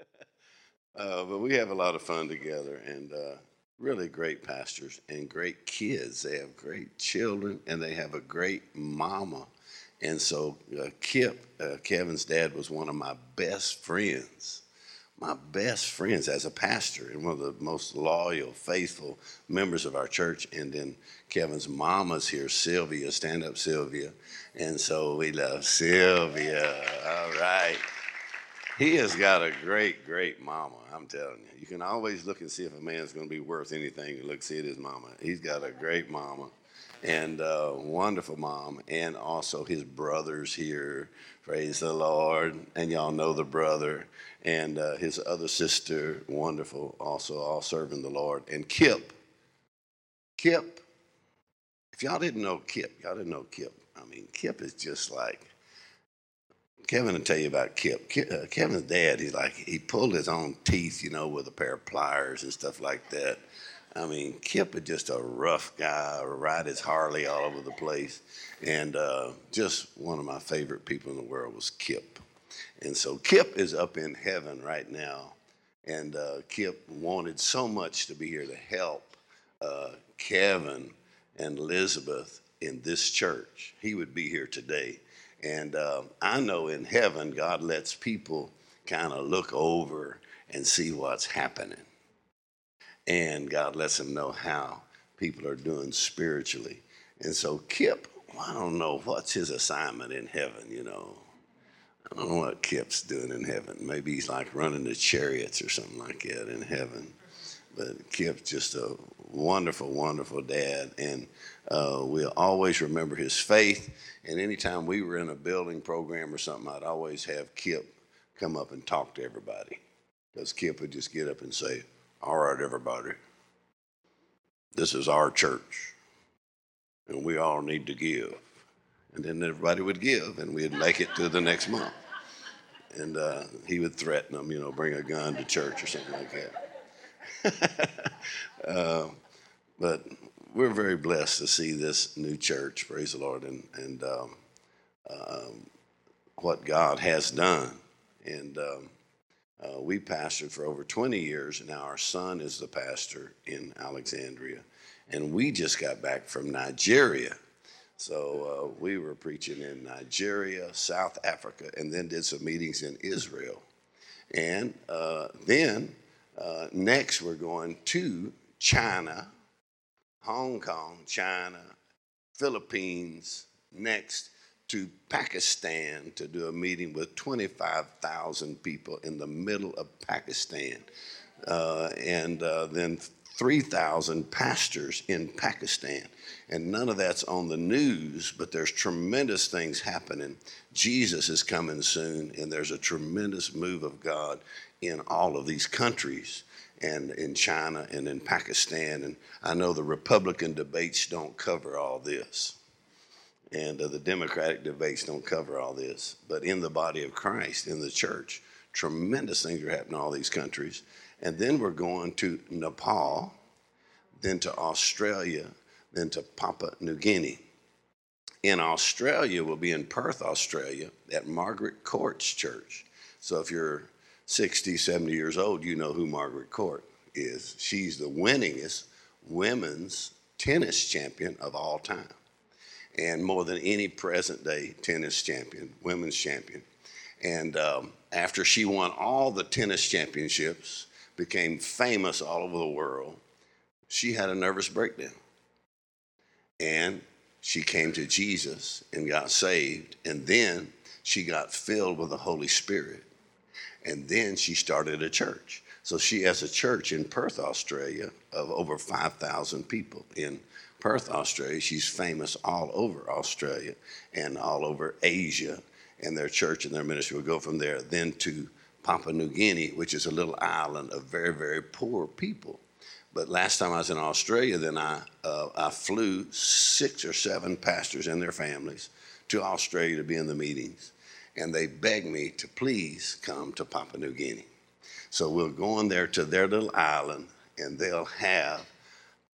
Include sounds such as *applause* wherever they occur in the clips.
*laughs* Uh, but we have a lot of fun together and uh, really great pastors and great kids. They have great children and they have a great mama. And so uh, Kip, uh, Kevin's dad, was one of my best friends. My best friends as a pastor and one of the most loyal, faithful members of our church. And then Kevin's mama's here, Sylvia, stand up, Sylvia. And so we love Sylvia. All right. He has got a great, great mama. I'm telling you. You can always look and see if a man's going to be worth anything. Look see at his mama. He's got a great mama and uh, wonderful mom, and also his brothers here. Praise the Lord. And y'all know the brother and uh, his other sister, wonderful, also all serving the Lord. And Kip. Kip. If y'all didn't know Kip, y'all didn't know Kip. I mean, Kip is just like Kevin will tell you about Kip. Uh, Kevin's dad, he like he pulled his own teeth, you know, with a pair of pliers and stuff like that. I mean, Kip is just a rough guy, ride his Harley all over the place, and uh, just one of my favorite people in the world was Kip. And so Kip is up in heaven right now, and uh, Kip wanted so much to be here to help uh, Kevin and Elizabeth in this church. He would be here today and uh, I know in heaven, God lets people kind of look over and see what's happening. And God lets them know how people are doing spiritually. And so, Kip, I don't know what's his assignment in heaven, you know. I don't know what Kip's doing in heaven. Maybe he's like running the chariots or something like that in heaven. But Kip's just a wonderful, wonderful dad. And uh, we'll always remember his faith. And anytime we were in a building program or something, I'd always have Kip come up and talk to everybody. Because Kip would just get up and say, All right, everybody, this is our church, and we all need to give. And then everybody would give, and we'd make it to the next month. And uh, he would threaten them, you know, bring a gun to church or something like that. uh, *laughs* but we're very blessed to see this new church, praise the Lord, and, and um, um, what God has done. And um, uh, we pastored for over 20 years. Now our son is the pastor in Alexandria. And we just got back from Nigeria. So uh, we were preaching in Nigeria, South Africa, and then did some meetings in Israel. And uh, then uh, next we're going to China Hong Kong, China, Philippines, next to Pakistan to do a meeting with 25,000 people in the middle of Pakistan. Uh, and uh, then 3,000 pastors in Pakistan. And none of that's on the news, but there's tremendous things happening. Jesus is coming soon, and there's a tremendous move of God in all of these countries and in China and in Pakistan. And I know the Republican debates don't cover all this, and uh, the Democratic debates don't cover all this. But in the body of Christ, in the church, tremendous things are happening in all these countries. And then we're going to Nepal, then to Australia, then to Papua New Guinea. In Australia, we'll be in Perth, Australia, at Margaret Court's church. So if you're 60, 70 years old, you know who Margaret Court is. She's the winningest women's tennis champion of all time. And more than any present day tennis champion, women's champion. And um, after she won all the tennis championships, became famous all over the world, she had a nervous breakdown. And she came to Jesus and got saved. And then she got filled with the Holy Spirit and then she started a church. So she has a church in Perth, Australia, of over 5,000 people. In Perth, Australia, she's famous all over Australia and all over Asia. And their church and their ministry will go from there then to Papua New Guinea, which is a little island of very, very poor people. But last time I was in Australia, then I, uh, I flew six or seven pastors and their families to Australia to be in the meetings and they begged me to please come to Papua New Guinea. So we'll go on there to their little island, and they'll have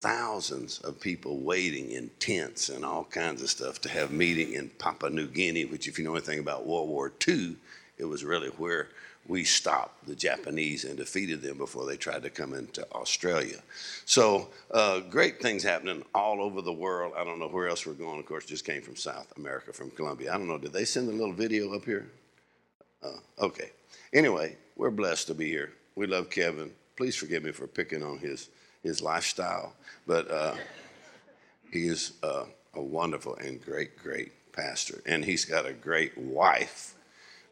thousands of people waiting in tents and all kinds of stuff to have meeting in Papua New Guinea, which, if you know anything about World War II, it was really where we stopped the Japanese and defeated them before they tried to come into Australia. So uh, great things happening all over the world. I don't know where else we're going. Of course, just came from South America, from Colombia. I don't know. Did they send a little video up here? Uh, okay. Anyway, we're blessed to be here. We love Kevin. Please forgive me for picking on his his lifestyle, but uh, he is uh, a wonderful and great, great pastor, and he's got a great wife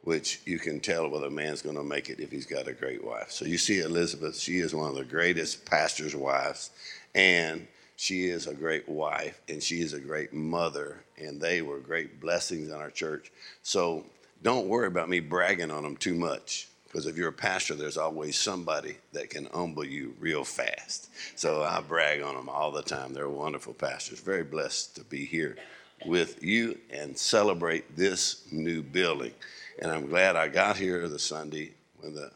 which you can tell whether a man's going to make it if he's got a great wife. So you see Elizabeth, she is one of the greatest pastors' wives, and she is a great wife, and she is a great mother, and they were great blessings in our church. So don't worry about me bragging on them too much. Because if you're a pastor, there's always somebody that can humble you real fast. So I brag on them all the time. They're wonderful pastors. Very blessed to be here with you and celebrate this new building. And I'm glad I got here the Sunday when the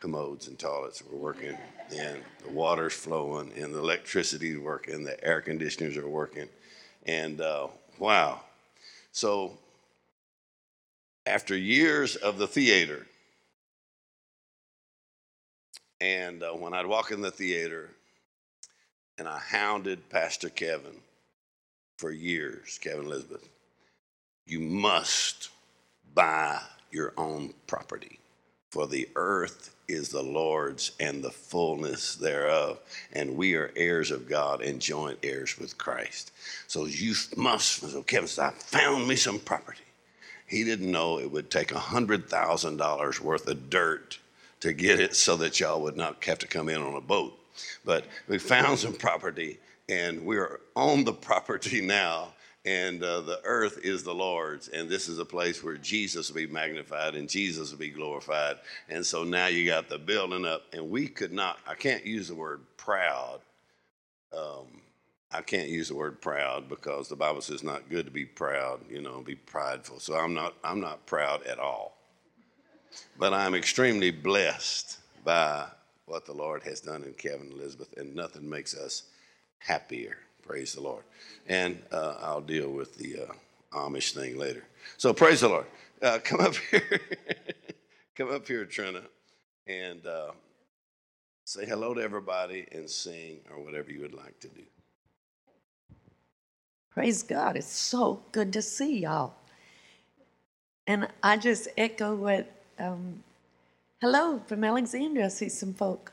commodes and toilets were working and the water's flowing and the electricity's working, the air conditioners are working. And uh, wow. So after years of the theater, and uh, when I'd walk in the theater and I hounded Pastor Kevin for years, Kevin Elizabeth, you must buy your own property. For the earth is the Lord's and the fullness thereof, and we are heirs of God and joint heirs with Christ. So you must, so Kevin said, I found me some property. He didn't know it would take $100,000 worth of dirt to get it so that y'all would not have to come in on a boat. But we found some property, and we're on the property *laughs* now and uh, the earth is the Lord's, and this is a place where Jesus will be magnified and Jesus will be glorified. And so now you got the building up, and we could not, I can't use the word proud. Um, I can't use the word proud because the Bible says not good to be proud, you know, be prideful. So I'm not, I'm not proud at all. But I'm extremely blessed by what the Lord has done in Kevin and Elizabeth, and nothing makes us happier. Praise the Lord. And uh, I'll deal with the uh, Amish thing later. So praise the Lord. Uh, *laughs* come up here. come up here, Trina, and uh, say hello to everybody and sing or whatever you would like to do. Praise God. It's so good to see y'all. And I just echo what, um, hello from Alexandria. I see some folk.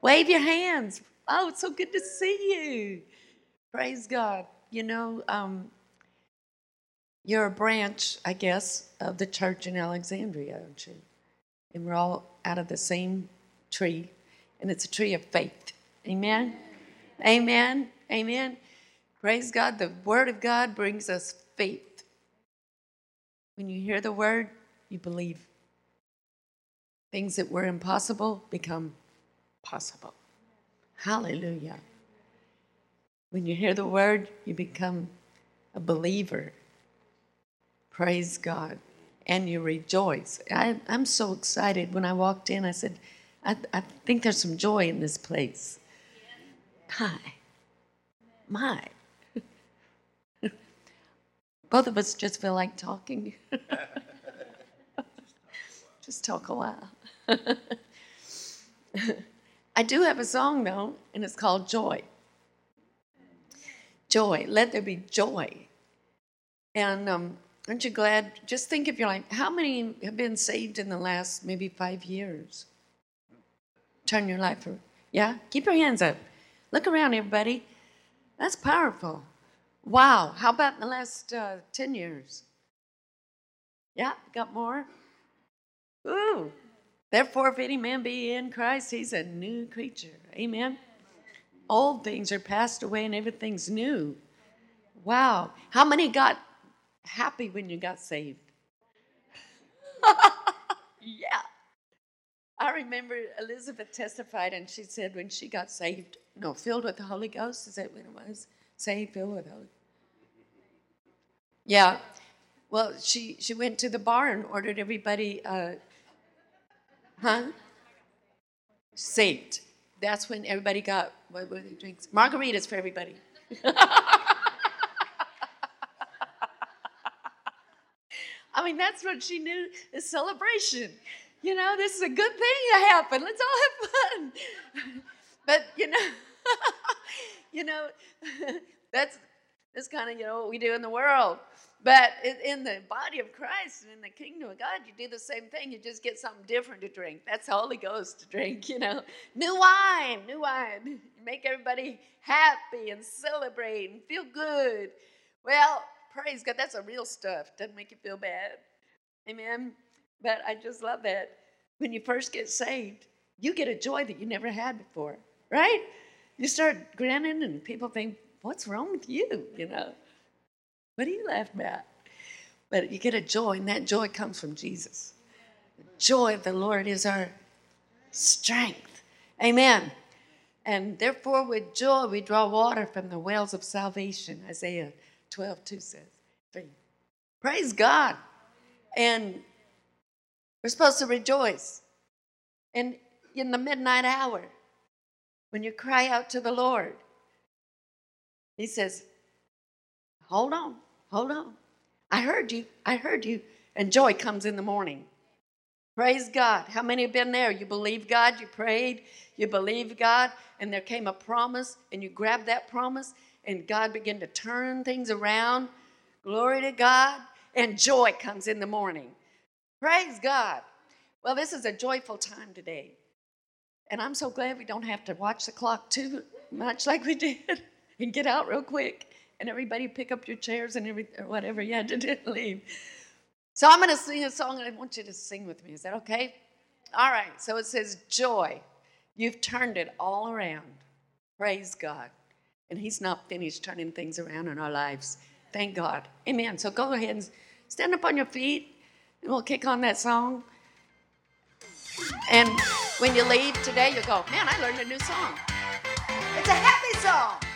Wave your hands. Oh, it's so good to see you. Praise God. You know, um, you're a branch, I guess, of the church in Alexandria, aren't you? And we're all out of the same tree, and it's a tree of faith. Amen? Amen. Amen. Praise God. The Word of God brings us faith. When you hear the Word, you believe. Things that were impossible become possible. Hallelujah. When you hear the word, you become a believer. Praise God. And you rejoice. I, am so excited. When I walked in, I said, I, I think there's some joy in this place. Hi. My. *laughs* Both of us just feel like talking. *laughs* just talk a while. *laughs* I do have a song though, and it's called Joy joy. Let there be joy. And um, aren't you glad? Just think of your life. How many have been saved in the last maybe five years? Turn your life around. Yeah? Keep your hands up. Look around, everybody. That's powerful. Wow. How about in the last uh, 10 years? Yeah? Got more? Ooh. Therefore, if any man be in Christ, he's a new creature. Amen old things are passed away and everything's new. Wow. How many got happy when you got saved? *laughs* yeah. I remember Elizabeth testified and she said when she got saved, no, filled with the Holy Ghost, is that what it was? Saved, filled with the Holy Yeah. Well, she, she went to the bar and ordered everybody, uh, huh? Saved that's when everybody got what were the drinks? Margaritas for everybody. *laughs* I mean, that's what she knew is celebration. You know, this is a good thing to happen. Let's all have fun. *laughs* but you know, *laughs* you know, that's that's kind of you know what we do in the world. But in the body of Christ and in the kingdom of God, you do the same thing. You just get something different to drink. That's the Holy Ghost to drink, *laughs* you know. New wine, new wine. Make everybody happy and celebrate and feel good. Well, praise God. That's a real stuff. Doesn't make you feel bad. Amen. But I just love that. When you first get saved, you get a joy that you never had before, right? You start grinning, and people think, What's wrong with you? You know. What are you laughing at? But you get a joy, and that joy comes from Jesus. The joy of the Lord is our strength. Amen. And therefore, with joy, we draw water from the wells of salvation, Isaiah 12, 2 says. Three. Praise God. And we're supposed to rejoice. And in the midnight hour, when you cry out to the Lord, He says, Hold on. Hold on. I heard you. I heard you. And joy comes in the morning. Praise God. How many have been there? You believe God, you prayed, you believed God, and there came a promise, and you grabbed that promise, and God began to turn things around. Glory to God. And joy comes in the morning. Praise God. Well, this is a joyful time today. And I'm so glad we don't have to watch the clock too much like we did *laughs* and *laughs* get out real quick and everybody pick up your chairs and every, or whatever you had to *laughs* do leave. So I'm going to sing a song and I want you to sing with me. Is that okay? All right. So it says, Joy. You've turned it all around. Praise God. And He's not finished turning things around in our lives. Thank God. Amen. So go ahead and stand up on your feet and we'll kick on that song. And when you leave today, you'll go, Man, I learned a new song. It's a happy song.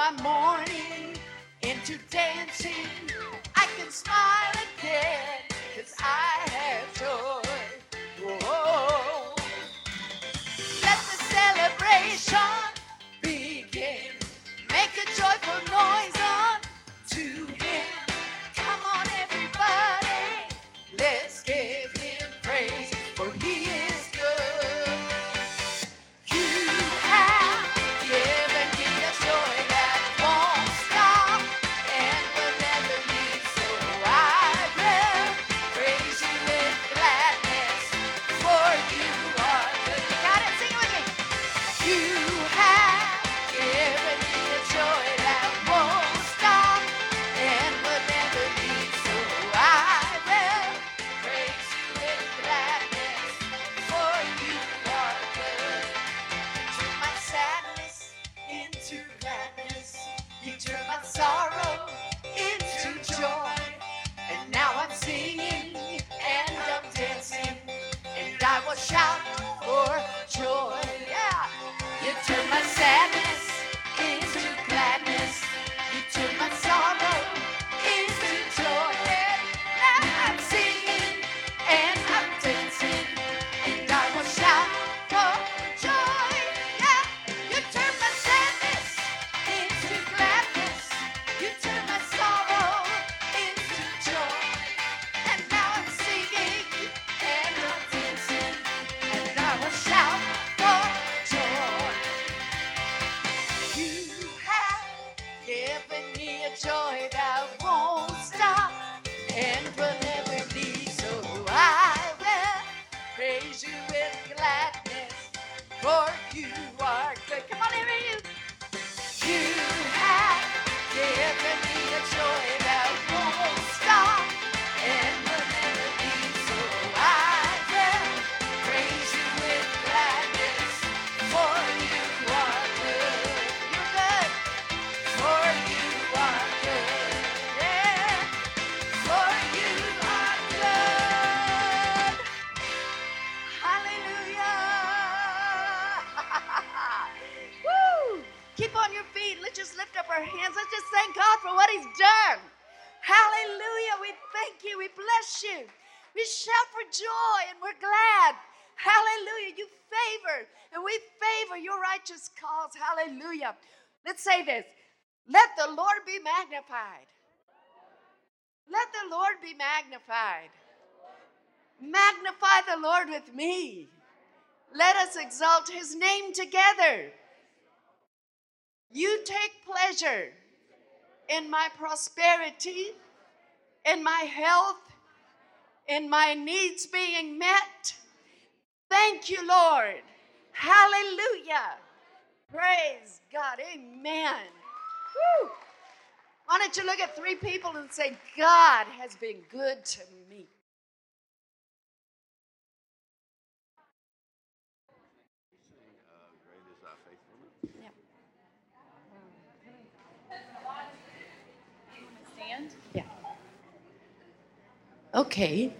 my morning into dancing. I can smile again, cause I have joy. Say this let the Lord be magnified. Let the Lord be magnified. Magnify the Lord with me. Let us exalt his name together. You take pleasure in my prosperity, in my health, in my needs being met. Thank you, Lord. Hallelujah. Praise God. Amen. Woo. Why don't you look at three people and say, God has been good to me? Yeah. Okay.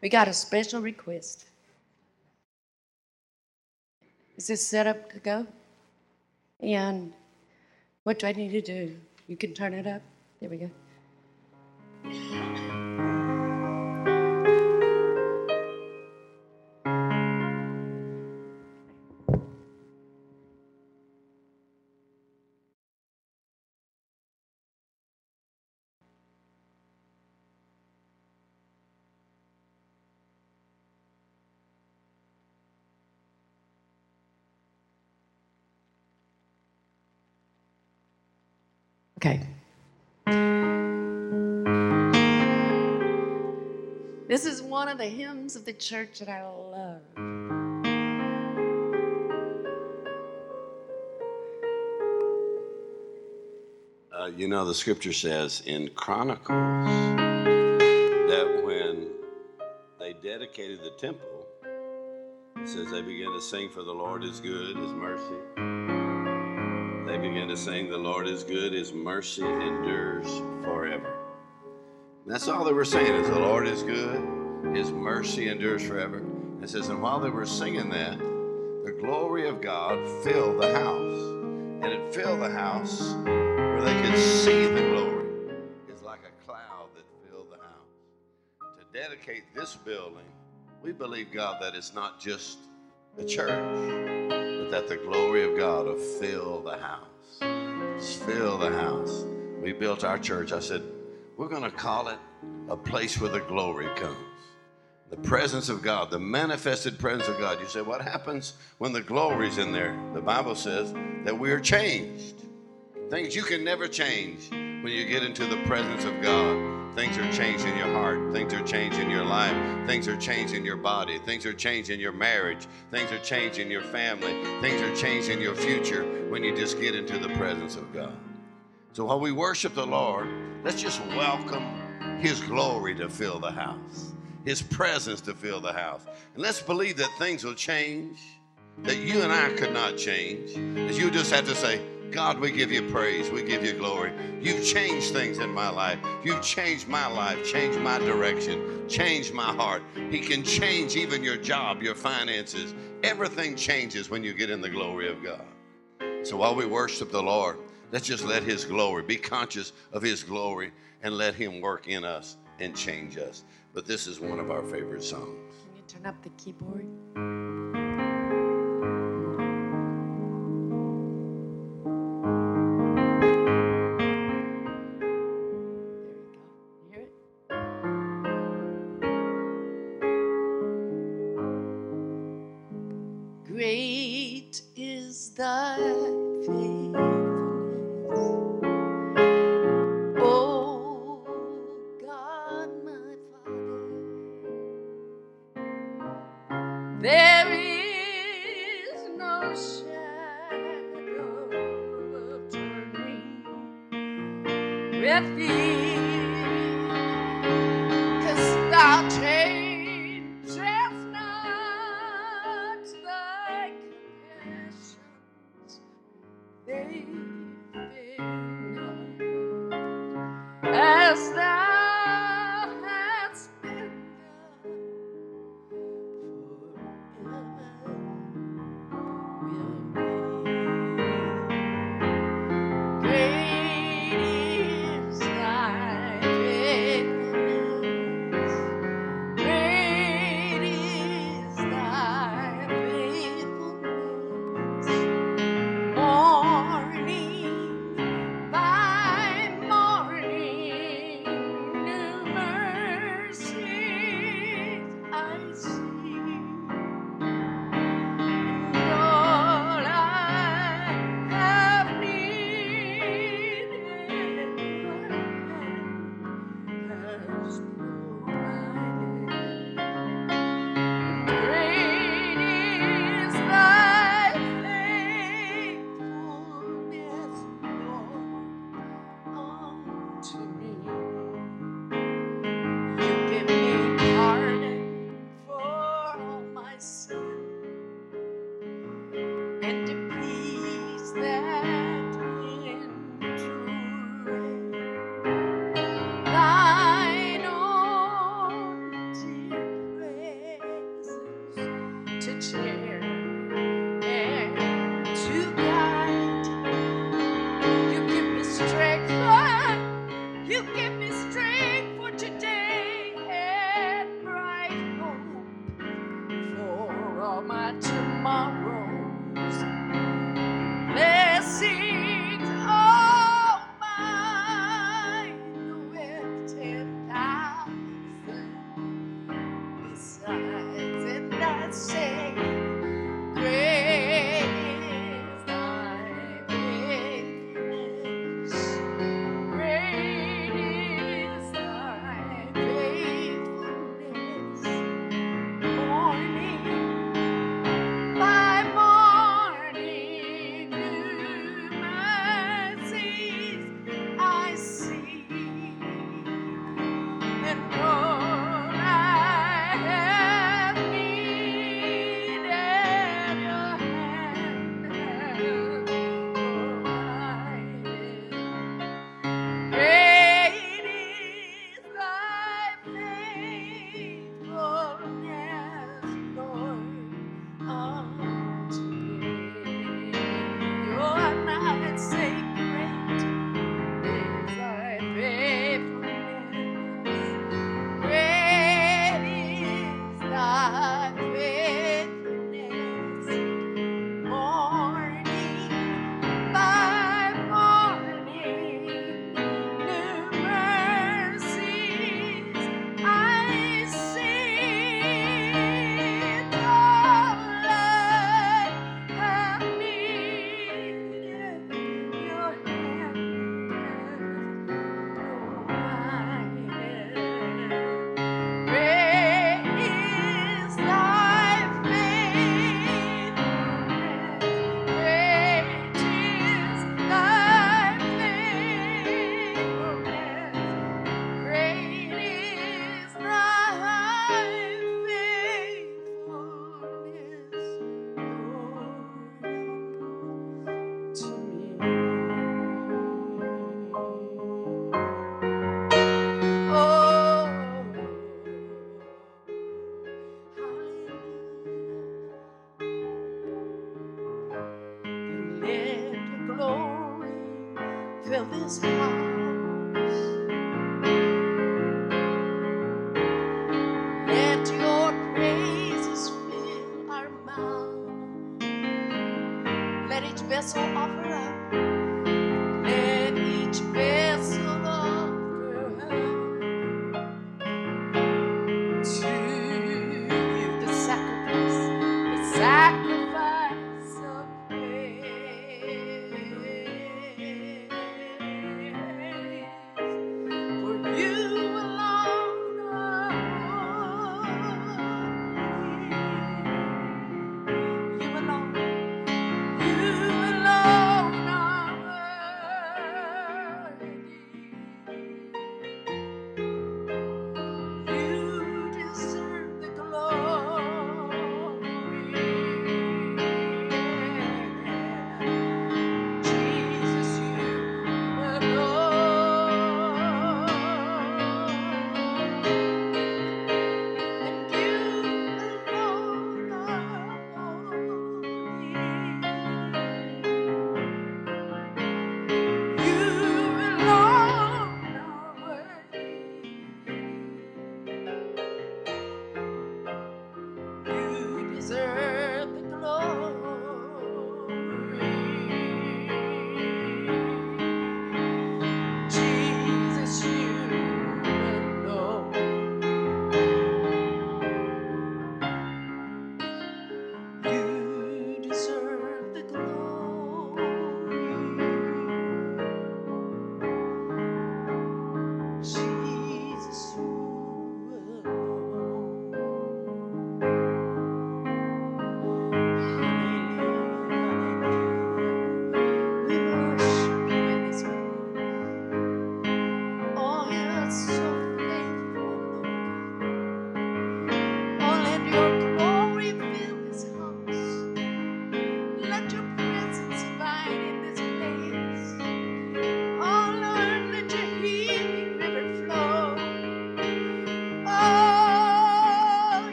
We got a special request. Is this set up to go? And what do I need to do? You can turn it up. There we go. One of the hymns of the church that I love. Uh, you know, the scripture says in Chronicles that when they dedicated the temple, it says they began to sing, For the Lord is good, His mercy. They began to sing, The Lord is good, His mercy endures forever. That's all they were saying is, The Lord is good, His mercy endures forever. It says, And while they were singing that, the glory of God filled the house. And it filled the house where they could see the glory. It's like a cloud that filled the house. To dedicate this building, we believe, God, that it's not just a church, but that the glory of God will fill the house. Just fill the house. We built our church. I said, we're going to call it a place where the glory comes. The presence of God, the manifested presence of God. You say, what happens when the glory's in there? The Bible says that we are changed. Things you can never change when you get into the presence of God. Things are changed in your heart. Things are changed in your life. Things are changed in your body. Things are changed in your marriage. Things are changed in your family. Things are changed in your future when you just get into the presence of God. So while we worship the Lord, let's just welcome His glory to fill the house, His presence to fill the house. And let's believe that things will change, that you and I could not change, that you just have to say, God, we give you praise. We give you glory. You've changed things in my life. You've changed my life, changed my direction, changed my heart. He can change even your job, your finances. Everything changes when you get in the glory of God. So while we worship the Lord, let's just let His glory, be conscious of His glory, and let Him work in us and change us. But this is one of our favorite songs. Can you turn up the keyboard? to cheer. Let each vessel offer up.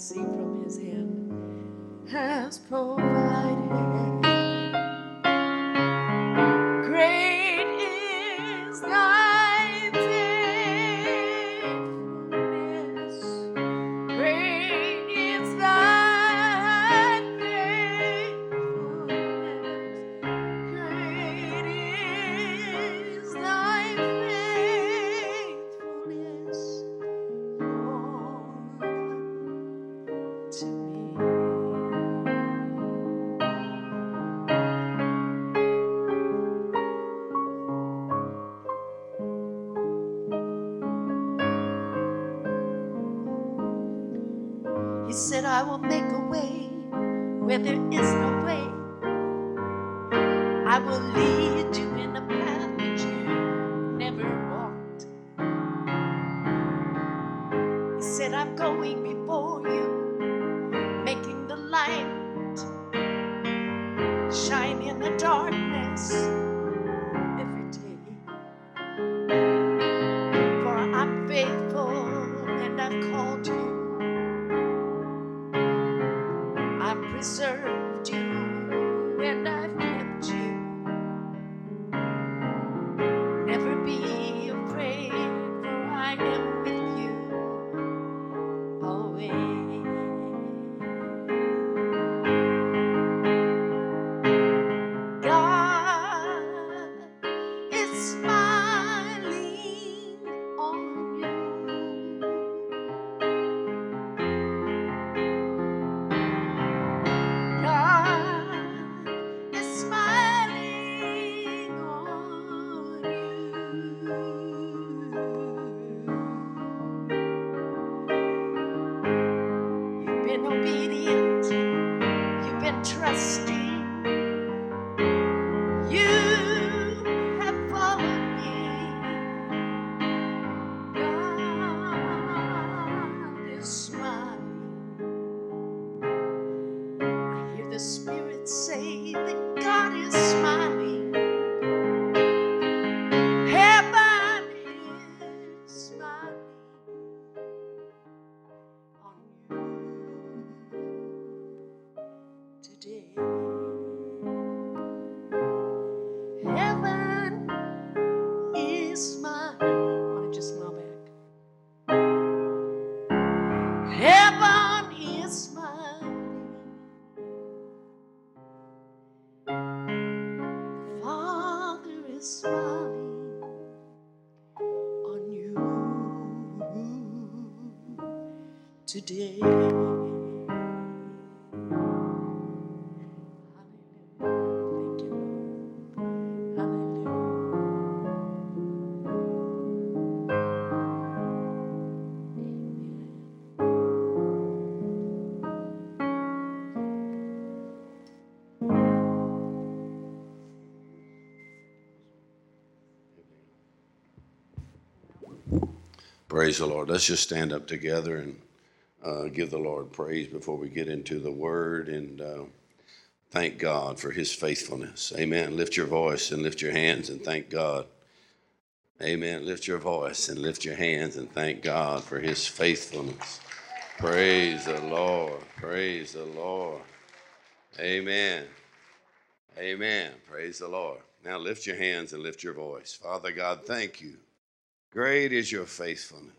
Receive from his hand. Has provided. Today. Praise the Lord. Let's just stand up together and uh, give the Lord praise before we get into the word and uh, thank God for his faithfulness. Amen. Lift your voice and lift your hands and thank God. Amen. Lift your voice and lift your hands and thank God for his faithfulness. Praise the Lord. Praise the Lord. Amen. Amen. Praise the Lord. Now lift your hands and lift your voice. Father God, thank you. Great is your faithfulness.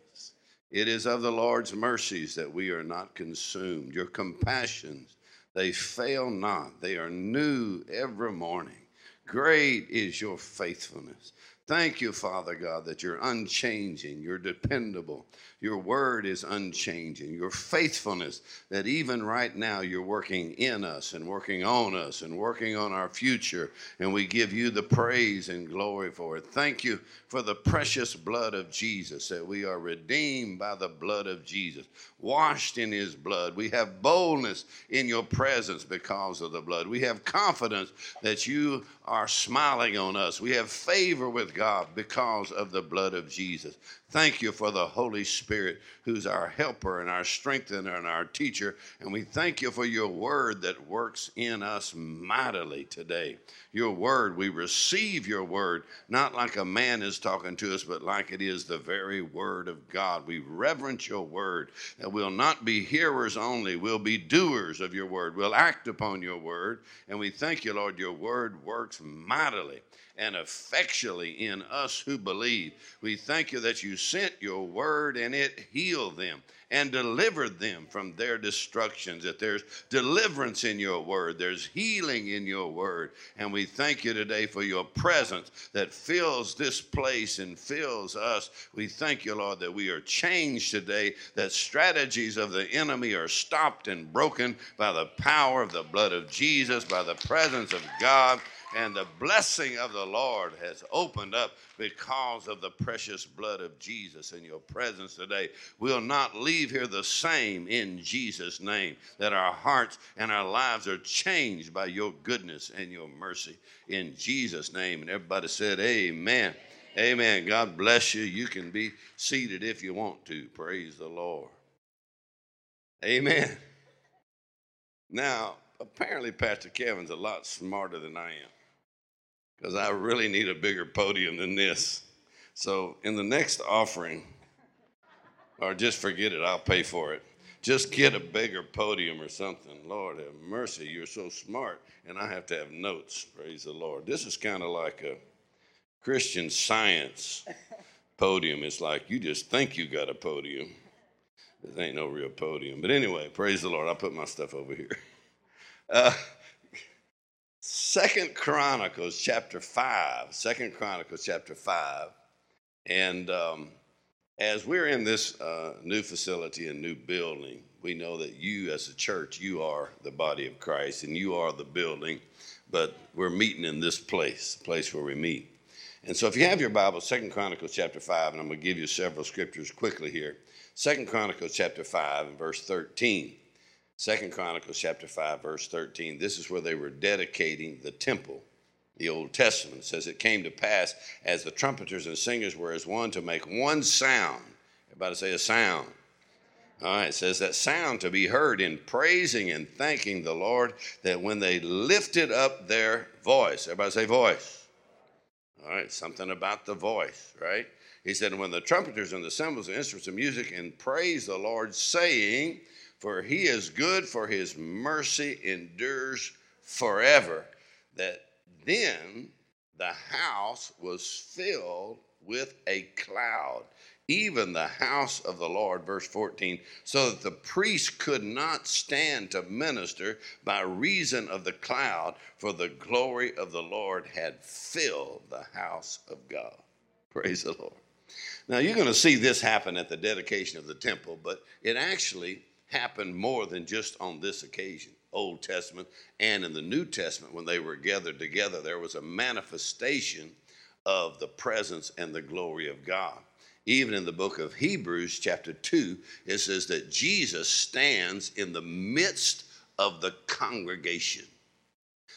It is of the Lord's mercies that we are not consumed. Your compassions, they fail not. They are new every morning. Great is your faithfulness. Thank you, Father God, that you're unchanging, you're dependable. Your word is unchanging. Your faithfulness, that even right now you're working in us and working on us and working on our future. And we give you the praise and glory for it. Thank you for the precious blood of Jesus, that we are redeemed by the blood of Jesus, washed in his blood. We have boldness in your presence because of the blood. We have confidence that you are smiling on us. We have favor with God because of the blood of Jesus. Thank you for the Holy Spirit, who's our helper and our strengthener and our teacher. And we thank you for your word that works in us mightily today. Your word, we receive your word, not like a man is talking to us, but like it is the very word of God. We reverence your word, that we'll not be hearers only, we'll be doers of your word. We'll act upon your word. And we thank you, Lord, your word works mightily and effectually in us who believe. We thank you that you sent your word and it healed them and delivered them from their destructions, that there's deliverance in your word, there's healing in your word. And we thank you today for your presence that fills this place and fills us. We thank you, Lord, that we are changed today, that strategies of the enemy are stopped and broken by the power of the blood of Jesus, by the presence of God and the blessing of the Lord has opened up because of the precious blood of Jesus in your presence today. We'll not leave here the same in Jesus' name, that our hearts and our lives are changed by your goodness and your mercy in Jesus' name. And everybody said, Amen. Amen. God bless you. You can be seated if you want to. Praise the Lord. Amen. Now, apparently, Pastor Kevin's a lot smarter than I am because I really need a bigger podium than this. So, in the next offering, or just forget it, I'll pay for it. Just get a bigger podium or something. Lord have mercy, you're so smart, and I have to have notes. Praise the Lord. This is kind of like a Christian science *laughs* podium. It's like you just think you got a podium. This ain't no real podium. But anyway, praise the Lord. I'll put my stuff over here. *laughs* Uh, Second Chronicles chapter 5. Second Chronicles chapter 5. And um, as we're in this uh, new facility and new building, we know that you, as a church, you are the body of Christ and you are the building, but we're meeting in this place, the place where we meet. And so if you have your Bible, Second Chronicles chapter 5, and I'm going to give you several scriptures quickly here. Second Chronicles chapter 5 and verse 13. Second Chronicles chapter 5, verse 13. This is where they were dedicating the temple. The Old Testament says it came to pass as the trumpeters and singers were as one to make one sound. Everybody say a sound. All right, it says that sound to be heard in praising and thanking the Lord, that when they lifted up their voice, everybody say voice. All right, something about the voice, right? He said, when the trumpeters and the cymbals and instruments of music and praise the Lord, saying, For he is good, for his mercy endures forever. That then the house was filled with a cloud, even the house of the Lord, verse 14, so that the priest could not stand to minister by reason of the cloud, for the glory of the Lord had filled the house of God. Praise the Lord. Now, you're going to see this happen at the dedication of the temple, but it actually happened more than just on this occasion. Old Testament and in the New Testament, when they were gathered together, there was a manifestation of the presence and the glory of God. Even in the book of Hebrews, chapter 2, it says that Jesus stands in the midst of the congregation.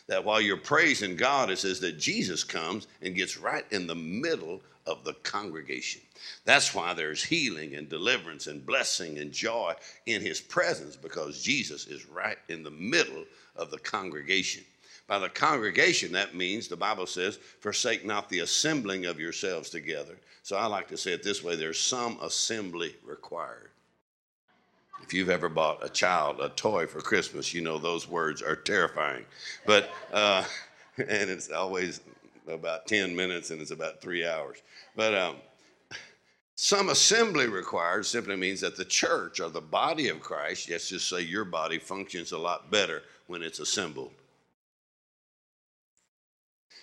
That while you're praising God, it says that Jesus comes and gets right in the middle of the congregation. That's why there's healing and deliverance and blessing and joy in his presence because Jesus is right in the middle of the congregation. By the congregation, that means the Bible says, forsake not the assembling of yourselves together. So I like to say it this way there's some assembly required. If you've ever bought a child a toy for Christmas, you know those words are terrifying. But, uh, *laughs* and it's always about 10 minutes and it's about three hours. But um, some assembly required simply means that the church or the body of Christ, let's just say your body functions a lot better when it's assembled.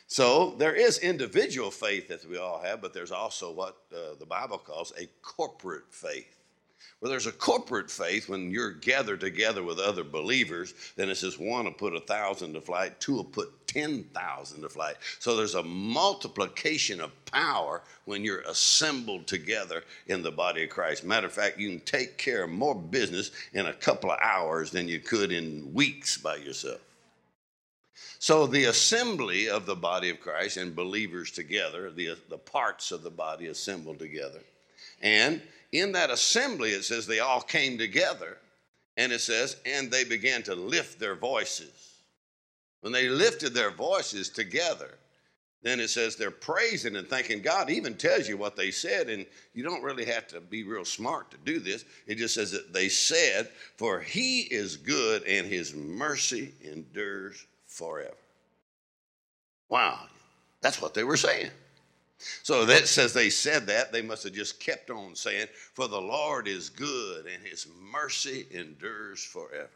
So there is individual faith that we all have, but there's also what uh, the Bible calls a corporate faith. Well, there's a corporate faith when you're gathered together with other believers. Then it says one will put a thousand to flight, two will put 10,000 to flight. So there's a multiplication of power when you're assembled together in the body of Christ. Matter of fact, you can take care of more business in a couple of hours than you could in weeks by yourself. So the assembly of the body of Christ and believers together, the, the parts of the body assembled together. And in that assembly, it says they all came together, and it says, and they began to lift their voices. When they lifted their voices together, then it says they're praising and thanking God. Even tells you what they said, and you don't really have to be real smart to do this. It just says that they said, For he is good and his mercy endures forever. Wow, that's what they were saying. So that says they said that. They must have just kept on saying, For the Lord is good and his mercy endures forever.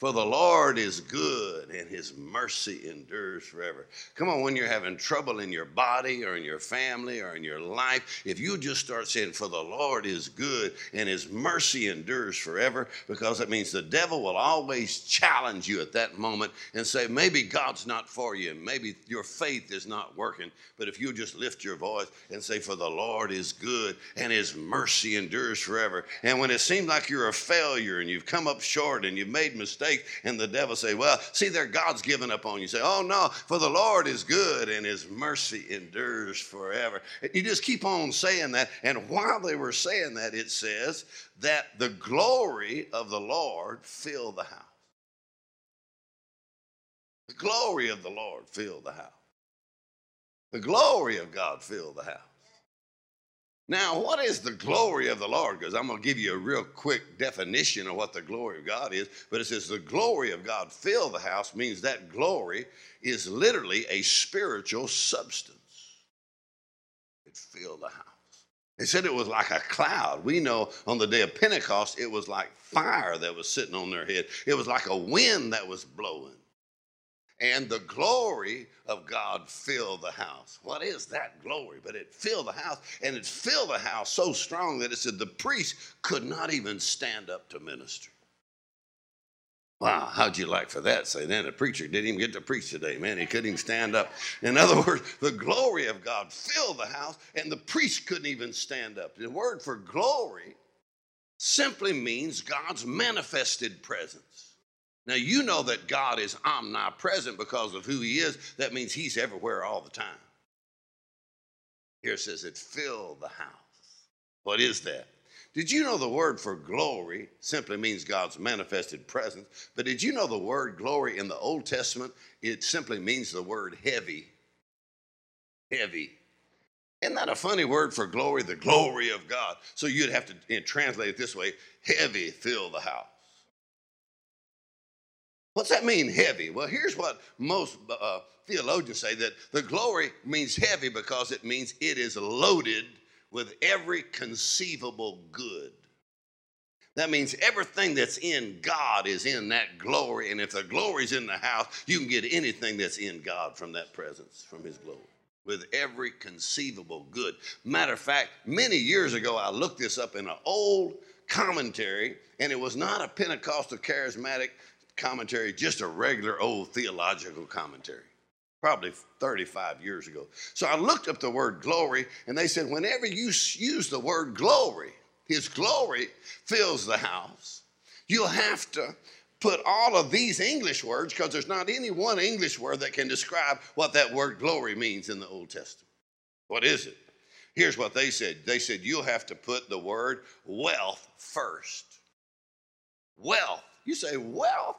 For the Lord is good and his mercy endures forever. Come on, when you're having trouble in your body or in your family or in your life, if you just start saying, For the Lord is good and his mercy endures forever, because that means the devil will always challenge you at that moment and say, Maybe God's not for you, maybe your faith is not working. But if you just lift your voice and say, For the Lord is good and his mercy endures forever. And when it seems like you're a failure and you've come up short and you've made mistakes, And the devil say, well, see there, God's given up on you. say, oh no, for the Lord is good and his mercy endures forever. You just keep on saying that. And while they were saying that, it says that the glory of the Lord filled the house. The glory of the Lord filled the house. The glory of God filled the house. Now, what is the glory of the Lord? Because I'm going to give you a real quick definition of what the glory of God is. But it says the glory of God fill the house means that glory is literally a spiritual substance. It filled the house. They said it was like a cloud. We know on the day of Pentecost, it was like fire that was sitting on their head, it was like a wind that was blowing and the glory of God filled the house. What is that glory? But it filled the house, and it filled the house so strong that it said the priest could not even stand up to minister. Wow, how'd you like for that? Say, then the preacher didn't even get to preach today, man. He couldn't even stand up. In other words, the glory of God filled the house, and the priest couldn't even stand up. The word for glory simply means God's manifested presence. Now, you know that God is omnipresent because of who He is. That means He's everywhere all the time. Here it says it filled the house. What is that? Did you know the word for glory simply means God's manifested presence? But did you know the word glory in the Old Testament? It simply means the word heavy. Heavy. Isn't that a funny word for glory? The glory of God. So you'd have to translate it this way heavy fill the house. What's that mean, heavy? Well, here's what most uh, theologians say that the glory means heavy because it means it is loaded with every conceivable good. That means everything that's in God is in that glory. And if the glory's in the house, you can get anything that's in God from that presence, from His glory, with every conceivable good. Matter of fact, many years ago, I looked this up in an old commentary, and it was not a Pentecostal charismatic commentary, just a regular old theological commentary probably 35 years ago. So I looked up the word glory, and they said, whenever you use the word glory, his glory fills the house, you'll have to put all of these English words, because there's not any one English word that can describe what that word glory means in the Old Testament. What is it? Here's what they said they said, you'll have to put the word wealth first. Wealth. You say, wealth?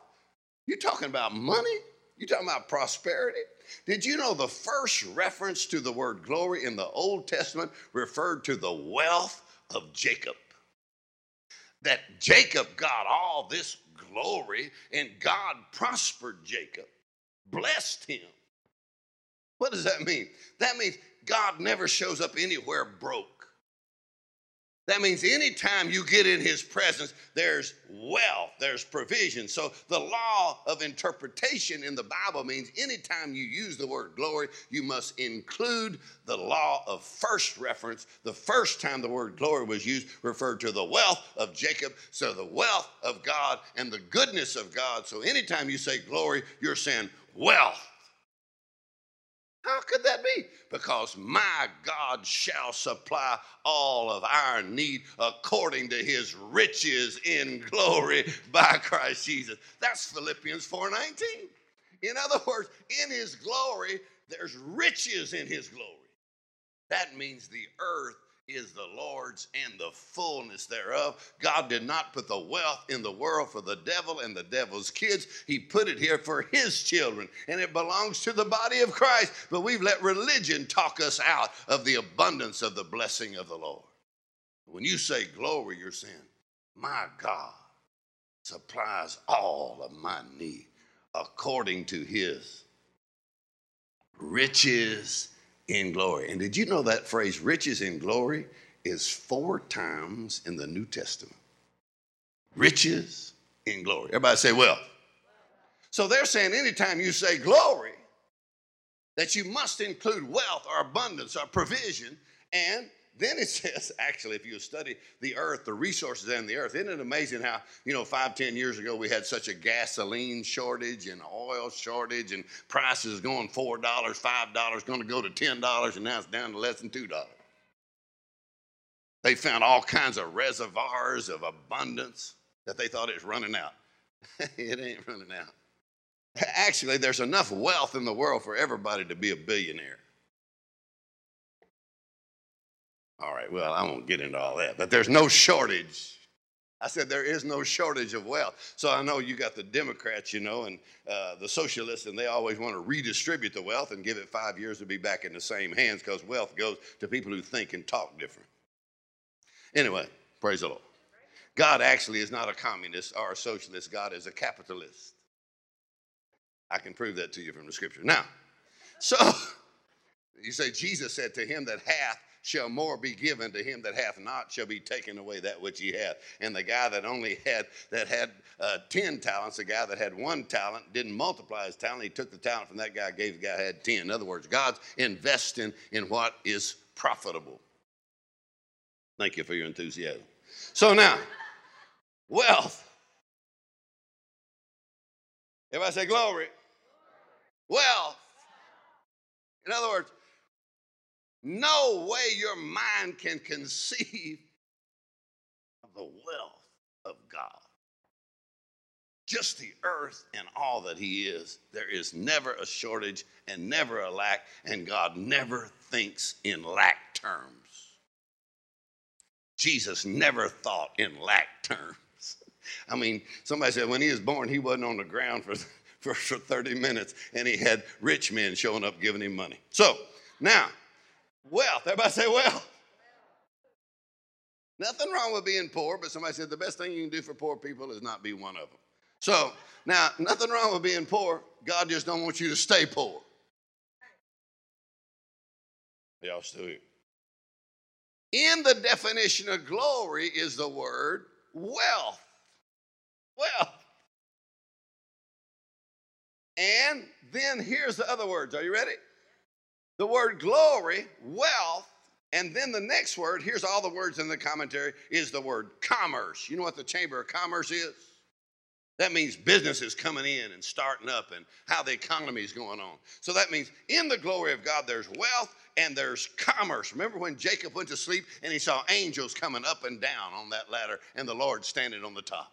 You're talking about money? You're talking about prosperity? Did you know the first reference to the word glory in the Old Testament referred to the wealth of Jacob? That Jacob got all this glory and God prospered Jacob, blessed him. What does that mean? That means God never shows up anywhere broke. That means anytime you get in his presence, there's wealth, there's provision. So the law of interpretation in the Bible means anytime you use the word glory, you must include the law of first reference. The first time the word glory was used referred to the wealth of Jacob, so the wealth of God and the goodness of God. So anytime you say glory, you're saying wealth. How could that be? Because my God shall supply all of our need according to his riches in glory by Christ Jesus. That's Philippians 4:19. In other words, in his glory, there's riches in his glory. That means the earth is the Lord's and the fullness thereof. God did not put the wealth in the world for the devil and the devil's kids. He put it here for his children, and it belongs to the body of Christ. But we've let religion talk us out of the abundance of the blessing of the Lord. When you say glory, you're saying, My God supplies all of my need according to his riches in glory. And did you know that phrase, riches in glory, is four times in the New Testament? Riches in glory. Everybody say, wealth. So they're saying anytime you say glory, that you must include wealth or abundance or provision and then it *laughs* says, actually, if you study the earth, the resources in the earth, isn't it amazing how, you know, five, ten years ago we had such a gasoline shortage and oil shortage and prices going $4, $5, going to go to $10, and now it's down to less than $2. They found all kinds of reservoirs of abundance that they thought it was running out. *laughs* it ain't running out. Actually, there's enough wealth in the world for everybody to be a billionaire. All right, well, I won't get into all that, but there's no shortage. I said there is no shortage of wealth. So I know you got the Democrats, you know, and uh, the socialists, and they always want to redistribute the wealth and give it five years to be back in the same hands because wealth goes to people who think and talk different. Anyway, praise the Lord. God actually is not a communist or a socialist, God is a capitalist. I can prove that to you from the scripture. Now, so *laughs* you say, Jesus said to him that hath, shall more be given to him that hath not shall be taken away that which he hath and the guy that only had that had uh, 10 talents the guy that had one talent didn't multiply his talent. He took the talent from that guy gave the guy had 10 in other words god's investing in what is profitable. Thank you for your enthusiasm. So now wealth. Everybody say glory. Wealth. In other words no way your mind can conceive of the wealth of God. just the earth and all that He is. There is never a shortage and never a lack, and God never thinks in lack terms. Jesus never thought in lack terms. I mean, somebody said when he was born, he wasn't on the ground for, *laughs* for, for 30 minutes, and he had rich men showing up giving him money. So now, wealth. Everybody say wealth. Nothing wrong with being poor, but somebody said the best thing you can do for poor people is not be one of them. So now, nothing wrong with being poor. God just don't want you to stay poor. Y'all still here? In the definition of glory is the word wealth. Wealth. And then here's the other words. Are you ready? The word glory, wealth, and then the next word, here's all the words in the commentary, is the word commerce. You know what the Chamber of Commerce is? That means businesses coming in and starting up and how the economy is going on. So that means in the glory of God, there's wealth and there's commerce. Remember when Jacob went to sleep and he saw angels coming up and down on that ladder and the Lord standing on the top?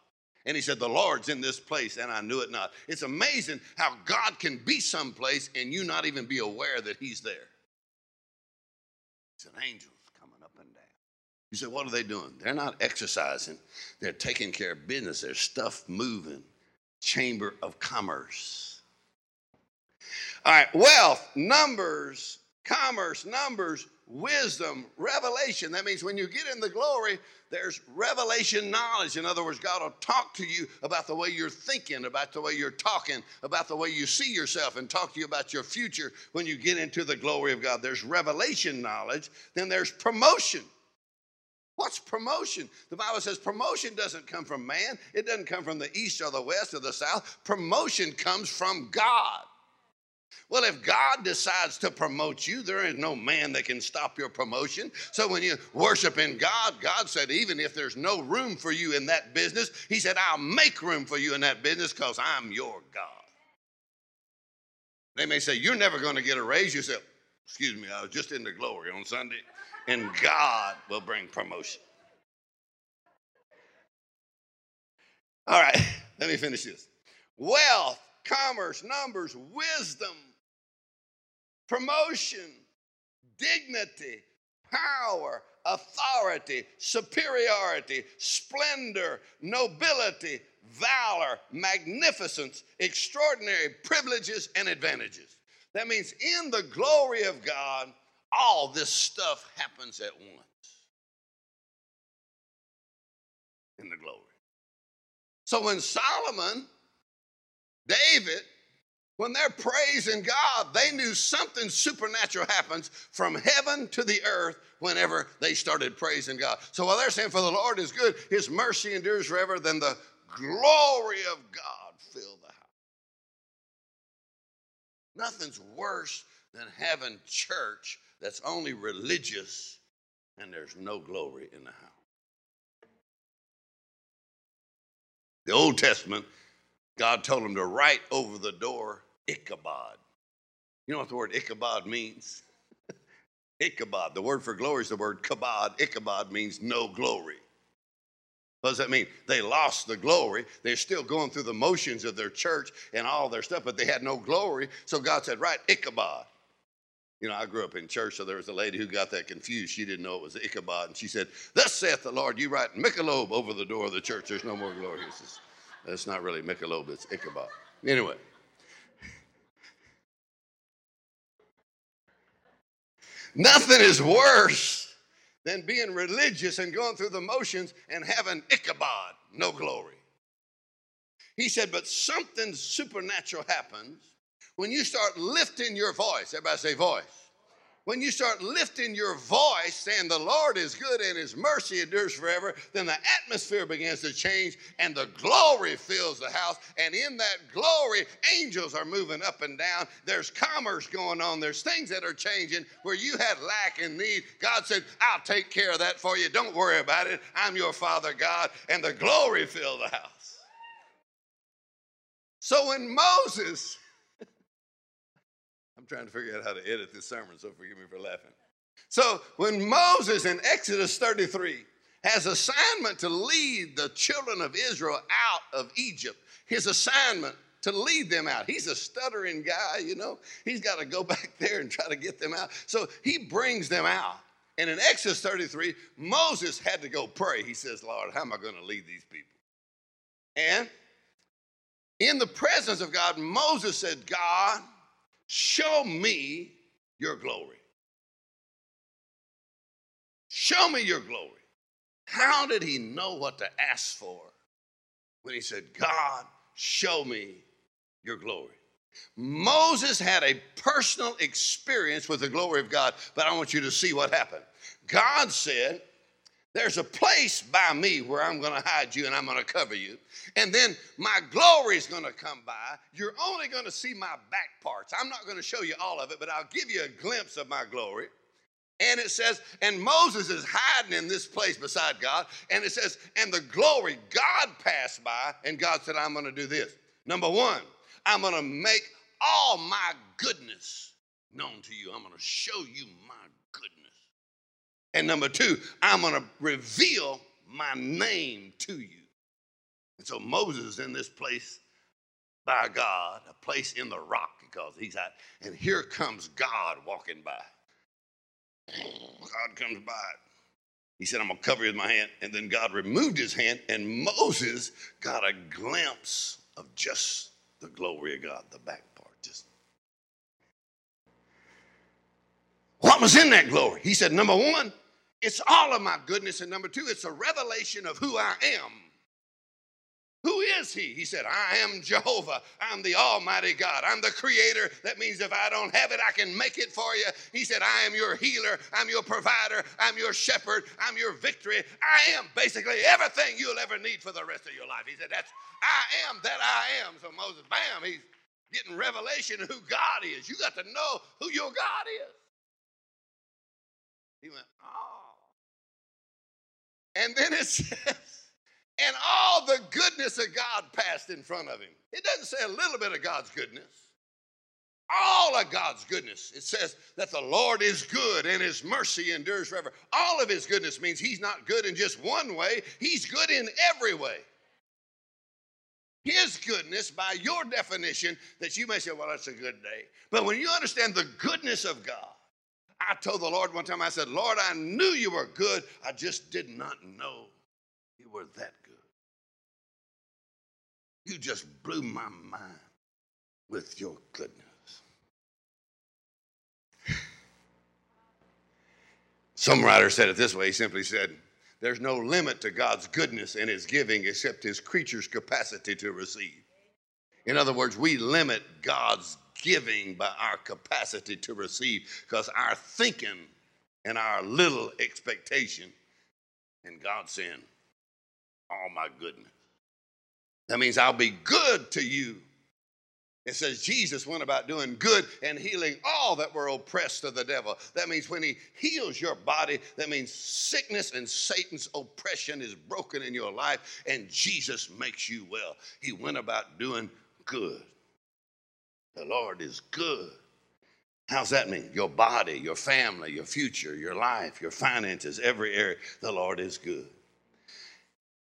And he said, The Lord's in this place, and I knew it not. It's amazing how God can be someplace and you not even be aware that he's there. It's an angels coming up and down. You say, what are they doing? They're not exercising, they're taking care of business. There's stuff moving. Chamber of Commerce. All right, wealth, numbers, commerce, numbers, wisdom, revelation. That means when you get in the glory, there's revelation knowledge. In other words, God will talk to you about the way you're thinking, about the way you're talking, about the way you see yourself, and talk to you about your future when you get into the glory of God. There's revelation knowledge, then there's promotion. What's promotion? The Bible says promotion doesn't come from man, it doesn't come from the east or the west or the south. Promotion comes from God. Well, if God decides to promote you, there is no man that can stop your promotion. So when you worship in God, God said, even if there's no room for you in that business, He said, I'll make room for you in that business because I'm your God. They may say, You're never going to get a raise. You say, Excuse me, I was just in the glory on Sunday, and God will bring promotion. All right, *laughs* let me finish this. Wealth, commerce, numbers, wisdom promotion, dignity, power, authority, superiority, splendor, nobility, valor, magnificence, extraordinary privileges, and advantages. That means in the glory of God, all this stuff happens at once. In the glory. So when Solomon, David, when they're praising God, they knew something supernatural happens from heaven to the earth whenever they started praising God. So while they're saying, For the Lord is good, his mercy endures forever, then the glory of God filled the house. Nothing's worse than having church that's only religious and there's no glory in the house. The Old Testament, God told him to write over the door Ichabod. You know what the word Ichabod means? *laughs* Ichabod, the word for glory is the word kabod. Ichabod means no glory. What does that mean? They lost the glory. They're still going through the motions of their church and all their stuff, but they had no glory. So God said, right, Ichabod. You know, I grew up in church, so there was a lady who got that confused. She didn't know it was Ichabod. And she said, Thus saith the Lord, you write Michelob over the door of the church. There's no more glory. Not really Michelob, it's Ichabod. Anyway, Nothing is worse than being religious and going through the motions and having Ichabod, no glory. He said, but something supernatural happens when you start lifting your voice. Everybody say voice when you start lifting your voice saying the Lord is good and his mercy endures forever, then the atmosphere begins to change and the glory fills the house. And in that glory, angels are moving up and down. There's commerce going on. There's things that are changing where you had lack and need. God said, I'll take care of that for you. Don't worry about it. I'm your Father God. And the glory filled the house. So when Moses trying to figure out how to edit this sermon, so forgive me for laughing. So when Moses in Exodus 33 has assignment to lead the children of Israel out of Egypt. His assignment to lead them out. He's a stuttering guy, you know. He's got to go *laughs* back there and try to get them out. So he brings them out. And in Exodus 33, Moses had to go pray. He says, Lord, how am I going to lead these people? And in the presence of God, Moses said, God, show me your glory. Show me your glory. How did he know what to ask for when he said, God, show me your glory? Moses had a personal experience with the glory of God, but I want you to see what happened. God said, There's a place by me where I'm going to hide you and I'm going to cover you. And then my glory is going to come by. You're only going to see my back parts. I'm not going to show you all of it, but I'll give you a glimpse of my glory. And it says, and Moses is hiding in this place beside God. And it says, and the glory, God passed by, and God said, I'm going to do this. Number one, I'm going to make all my goodness known to you. I'm going to show you my goodness. And number two, I'm going to reveal my name to you. And so Moses in this place by God, a place in the rock because he's out. And here comes God walking by. God comes by. He said, I'm going to cover you with my hand. And then God removed his hand, and Moses got a glimpse of just the glory of God, the back part. Just what was in that glory? He said, number one, it's all of my goodness. And number two, it's a revelation of who I am. Who is he? He said, I am Jehovah. I'm the Almighty God. I'm the creator. That means if I don't have it, I can make it for you. He said, I am your healer. I'm your provider. I'm your shepherd. I'm your victory. I am basically everything you'll ever need for the rest of your life. He said, That's I am that I am. So Moses, bam, he's getting revelation of who God is. You got to know who your God is. He went, Oh. And then it *laughs* says, and all the goodness of God passed in front of him. It doesn't say a little bit of God's goodness, all of God's goodness. It says that the Lord is good and his mercy endures forever. All of his goodness means he's not good in just one way, he's good in every way. His goodness, by your definition, that you may say, well, that's a good day. But when you understand the goodness of God, I told the Lord one time, I said, Lord, I knew you were good. I just did not know you were that good. You just blew my mind with your goodness. *sighs* Some writer said it this way he simply said, There's no limit to God's goodness and his giving except his creature's capacity to receive. In other words, we limit God's giving by our capacity to receive because our thinking and our little expectation, and God saying, Oh my goodness. That means I'll be good to you. It says Jesus went about doing good and healing all that were oppressed of the devil. That means when he heals your body, that means sickness and Satan's oppression is broken in your life and Jesus makes you well. He went about doing good. The Lord is good. How's that mean? Your body, your family, your future, your life, your finances, every area, the Lord is good.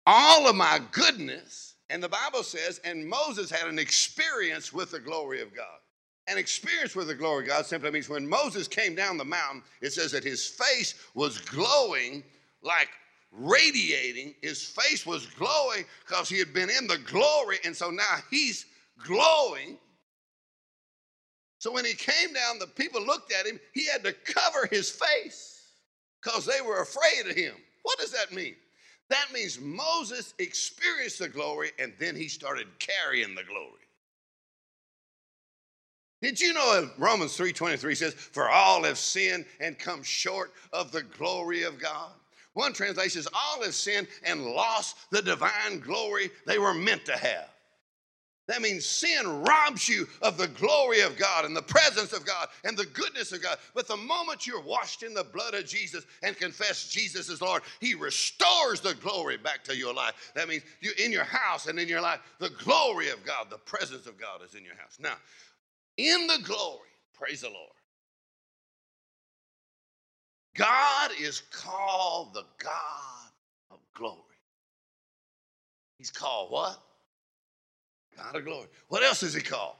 All of my goodness and the Bible says, and Moses had an experience with the glory of God. An experience with the glory of God simply means when Moses came down the mountain, it says that his face was glowing like radiating. His face was glowing because he had been in the glory, and so now he's glowing. So when he came down, the people looked at him, he had to cover his face because they were afraid of him. What does that mean? That means Moses experienced the glory and then he started carrying the glory. Did you know Romans 3:23 says, "For all have sinned and come short of the glory of God"? One translation says, "All have sinned and lost the divine glory they were meant to have." That means sin robs you of the glory of God and the presence of God and the goodness of God. But the moment you're washed in the blood of Jesus and confess Jesus is Lord, He restores the glory back to your life. That means you in your house and in your life, the glory of God, the presence of God is in your house. Now, in the glory, praise the Lord. God is called the God of glory. He's called what? God of glory. What else is he called?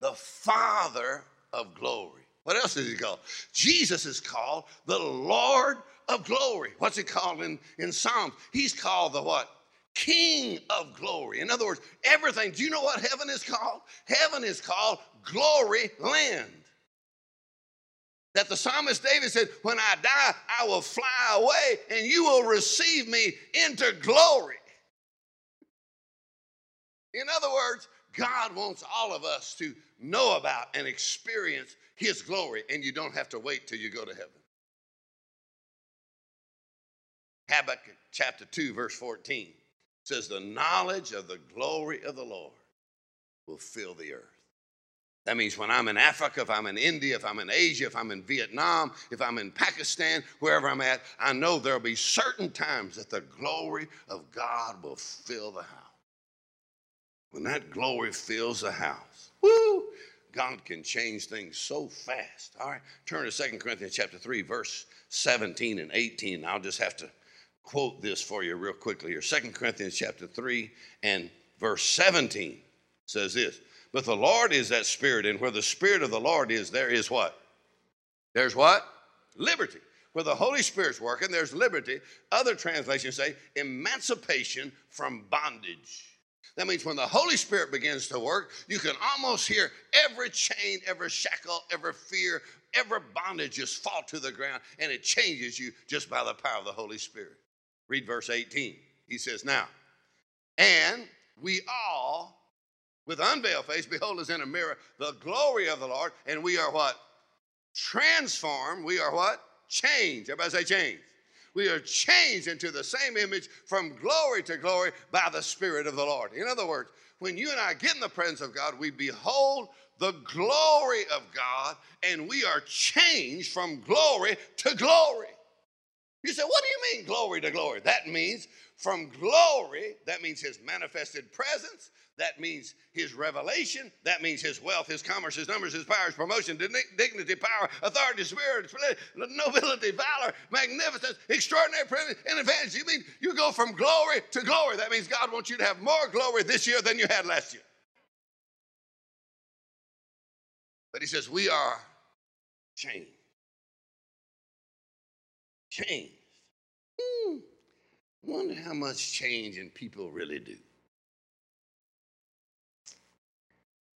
The Father of glory. What else is he called? Jesus is called the Lord of glory. What's he called in, in Psalms? He's called the what? King of glory. In other words, everything. Do you know what heaven is called? Heaven is called glory land. That the psalmist David said, When I die, I will fly away and you will receive me into glory. In other words, God wants all of us to know about and experience His glory, and you don't have to wait till you go to heaven. Habakkuk chapter 2, verse 14 says, The knowledge of the glory of the Lord will fill the earth. That means when I'm in Africa, if I'm in India, if I'm in Asia, if I'm in Vietnam, if I'm in Pakistan, wherever I'm at, I know there'll be certain times that the glory of God will fill the house. When that glory fills the house, woo, God can change things so fast. All right, turn to Second Corinthians chapter 3, verse 17 and 18. I'll just have to quote this for you real quickly here. Second Corinthians chapter 3 and verse 17 says this. But the Lord is that spirit, and where the spirit of the Lord is, there is what? There's what? Liberty. Where the Holy Spirit's working, there's liberty. Other translations say emancipation from bondage. That means when the Holy Spirit begins to work, you can almost hear every chain, every shackle, every fear, every bondage just fall to the ground, and it changes you just by the power of the Holy Spirit. Read verse 18. He says, Now, and we all, with unveiled face, behold as in a mirror the glory of the Lord, and we are what? Transformed. We are what? Changed. Everybody say change we are changed into the same image from glory to glory by the Spirit of the Lord. In other words, when you and I get in the presence of God, we behold the glory of God and we are changed from glory to glory. You say, what do you mean glory to glory? That means from glory, that means his manifested presence, that means his revelation. That means his wealth, his commerce, his numbers, his power, his promotion, dignity, power, authority, spirit, nobility, valor, magnificence, extraordinary privilege, and advantage. You mean you go from glory to glory? That means God wants you to have more glory this year than you had last year. But he says, We are changed. Changed. Hmm. Wonder how much change in people really do.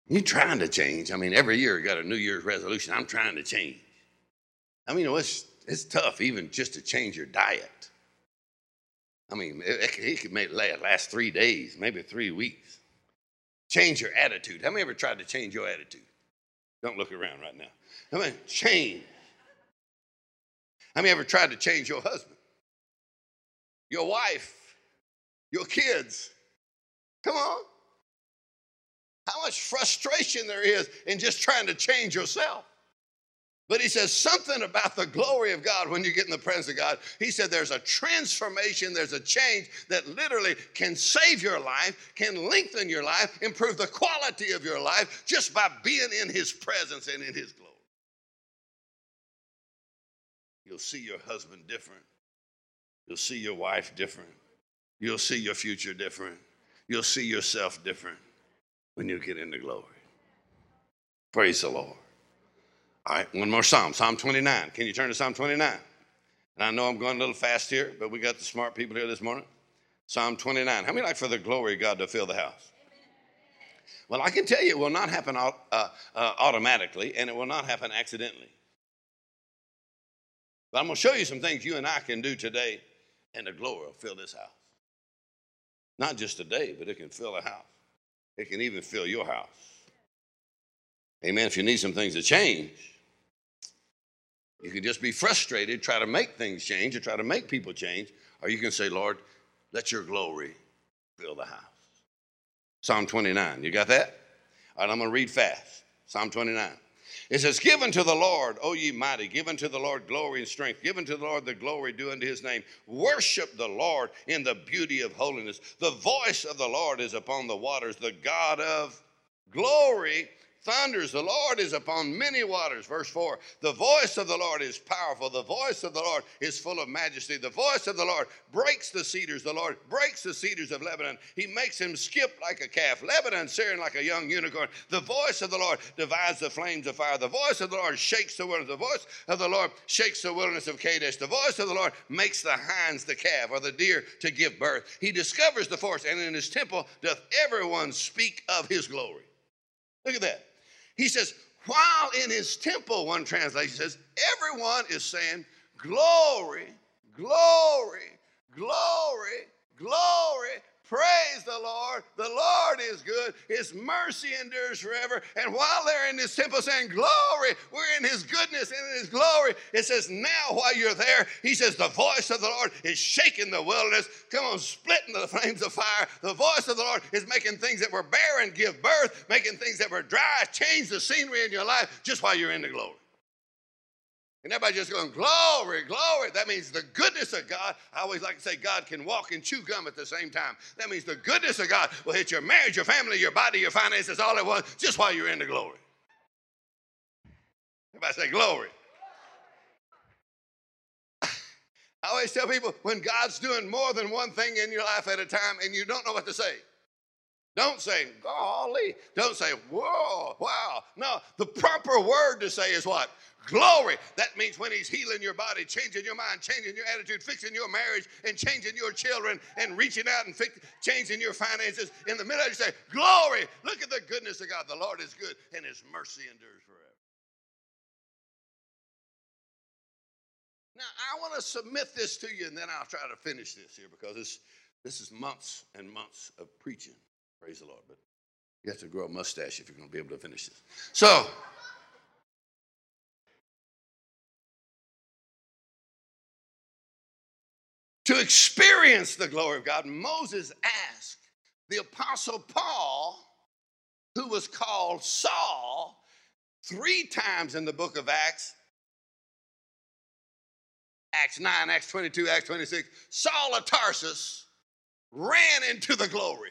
You're trying to change. I mean, every year you got a New Year's resolution. I'm trying to change. I mean, it's, it's tough even just to change your diet. I mean, it, it could make last three days, maybe three weeks. Change your attitude. How many ever tried to change your attitude? Don't look around right now. I mean, change. How many ever tried to change your husband, your wife, your kids? Come on how much frustration there is in just trying to change yourself. But he says something about the glory of God when you get in the presence of God. He said there's a transformation, there's a change that literally can save your life, can lengthen your life, improve the quality of your life just by being in his presence and in his glory. You'll see your husband different. You'll see your wife different. You'll see your future different. You'll see yourself different when you get into glory. Praise the Lord. All right, one more Psalm, Psalm 29. Can you turn to Psalm 29? And I know I'm going a little fast here, but we got the smart people here this morning. Psalm 29. How many like for the glory of God to fill the house? Well, I can tell you it will not happen uh, uh, automatically and it will not happen accidentally. But I'm going to show you some things you and I can do today, and the glory will fill this house. Not just today, but it can fill the house. It can even fill your house. Amen. If you need some things to change, you can just be frustrated, try to make things change, or try to make people change, or you can say, Lord, let your glory fill the house. Psalm 29. You got that? All right, I'm going to read fast. Psalm 29. It says, Give unto the Lord, O ye mighty, give unto the Lord glory and strength. Give unto the Lord the glory due unto his name. Worship the Lord in the beauty of holiness. The voice of the Lord is upon the waters. The God of glory thunders. The Lord is upon many waters. Verse 4 The voice of the Lord is powerful. The voice of the Lord is full of majesty. The voice of the Lord breaks the cedars. The Lord breaks the cedars of Lebanon. He makes him skip like a calf. Lebanon, Sirion like a young unicorn. The voice of the Lord divides the flames of fire. The voice of the Lord shakes the wilderness. The voice of the Lord shakes the wilderness of Kadesh. The voice of the Lord makes the hinds the calf or the deer to give birth. He discovers the forest, and in his temple doth everyone speak of his glory. Look at that. He says, while in his temple, one translation says, everyone is saying, Glory, glory, glory, glory, Praise the Lord. The Lord is good. His mercy endures forever. And while they're in this temple saying, Glory, we're in His goodness and in His glory. It says, Now while you're there, He says, The voice of the Lord is shaking the wilderness. Come on, splitting the flames of fire. The voice of the Lord is making things that were barren give birth, making things that were dry change the scenery in your life just while you're in the glory. And everybody just going, glory, glory. That means the goodness of God. I always like to say God can walk and chew gum at the same time. That means the goodness of God will hit your marriage, your family, your body, your finances, all at once, just while you're in the glory. Everybody say glory. *laughs* I always tell people when God's doing more than one thing in your life at a time and you don't know what to say. Don't say, golly. Don't say, whoa, wow. No, the proper word to say is what? Glory. That means when He's healing your body, changing your mind, changing your attitude, fixing your marriage, and changing your children, and reaching out and fix, changing your finances. In the middle, you say, Glory. Look at the goodness of God. The Lord is good, and His mercy endures forever. Now, I want to submit this to you, and then I'll try to finish this here because this, this is months and months of preaching. Praise the Lord. But you have to grow a mustache if you're going to be able to finish this. So, To experience the glory of God, Moses asked the Apostle Paul, who was called Saul, three times in the book of Acts Acts 9, Acts 22, Acts 26, Saul of Tarsus ran into the glory.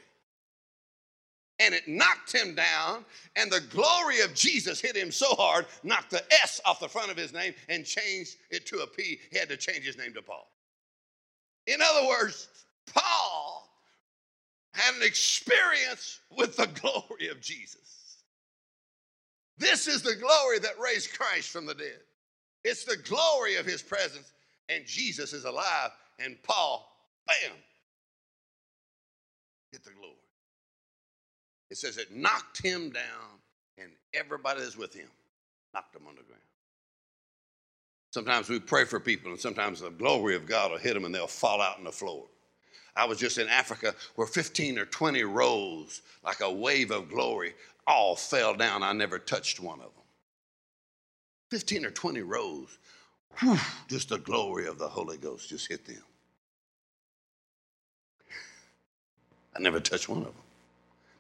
And it knocked him down, and the glory of Jesus hit him so hard, knocked the S off the front of his name and changed it to a P. He had to change his name to Paul. In other words, Paul had an experience with the glory of Jesus. This is the glory that raised Christ from the dead. It's the glory of his presence, and Jesus is alive, and Paul, bam, get the glory. It says it knocked him down, and everybody that's with him knocked him on the ground. Sometimes we pray for people, and sometimes the glory of God will hit them and they'll fall out on the floor. I was just in Africa where 15 or 20 rows, like a wave of glory, all fell down. I never touched one of them. 15 or 20 rows, whew, just the glory of the Holy Ghost just hit them. I never touched one of them.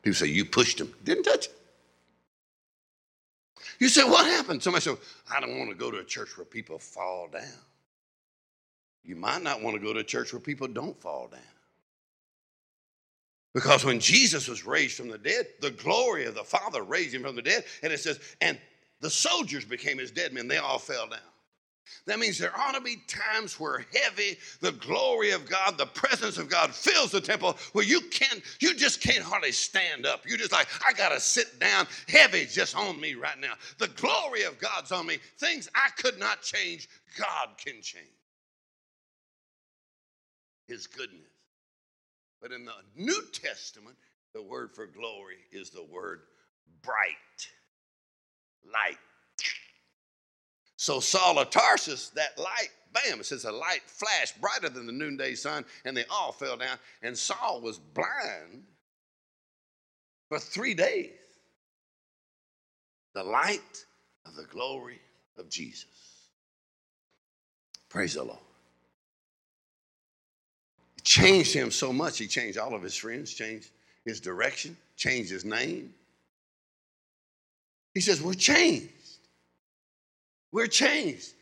People say, You pushed him. Didn't touch them. You say, what happened? Somebody said, I don't want to go to a church where people fall down. You might not want to go to a church where people don't fall down. Because when Jesus was raised from the dead, the glory of the Father raised him from the dead. And it says, and the soldiers became his dead men. They all fell down. That means there ought to be times where heavy, the glory of God, the presence of God fills the temple where you can't, you just can't hardly stand up. You're just like, I gotta sit down. Heavy just on me right now. The glory of God's on me. Things I could not change, God can change. His goodness. But in the New Testament, the word for glory is the word bright, light. So Saul of Tarsus, that light, bam, it says a light flashed brighter than the noonday sun, and they all fell down. And Saul was blind for three days. The light of the glory of Jesus. Praise the Lord. It changed him so much, he changed all of his friends, changed his direction, changed his name. He says, We're changed. We're changed.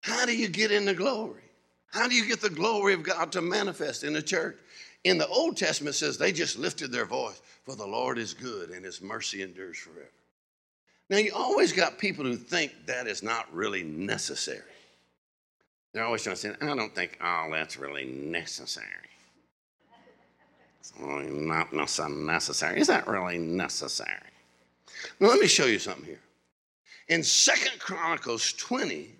How do you get into glory? How do you get the glory of God to manifest in the church? In the Old Testament says they just lifted their voice, for the Lord is good and his mercy endures forever. Now, you always got people who think that is not really necessary. They're always trying to say, I don't think all that's really necessary. It's really not necessary. Is that really necessary? Now, let me show you something here. In Second Chronicles 20,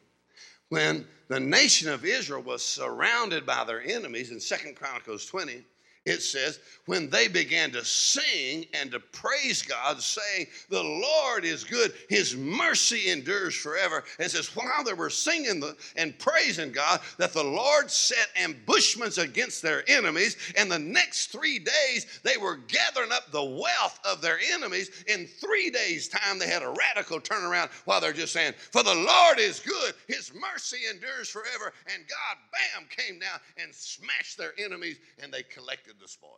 when the nation of Israel was surrounded by their enemies in Second Chronicles 20, it says, when they began to sing and to praise God, saying, The Lord is good, His mercy endures forever. And says, while they were singing the, and praising God, that the Lord set ambushments against their enemies. And the next three days, they were gathering up the wealth of their enemies. In three days' time, they had a radical turnaround while they're just saying, For the Lord is good, His mercy endures forever. And God, bam, came down and smashed their enemies, and they collected the spoil.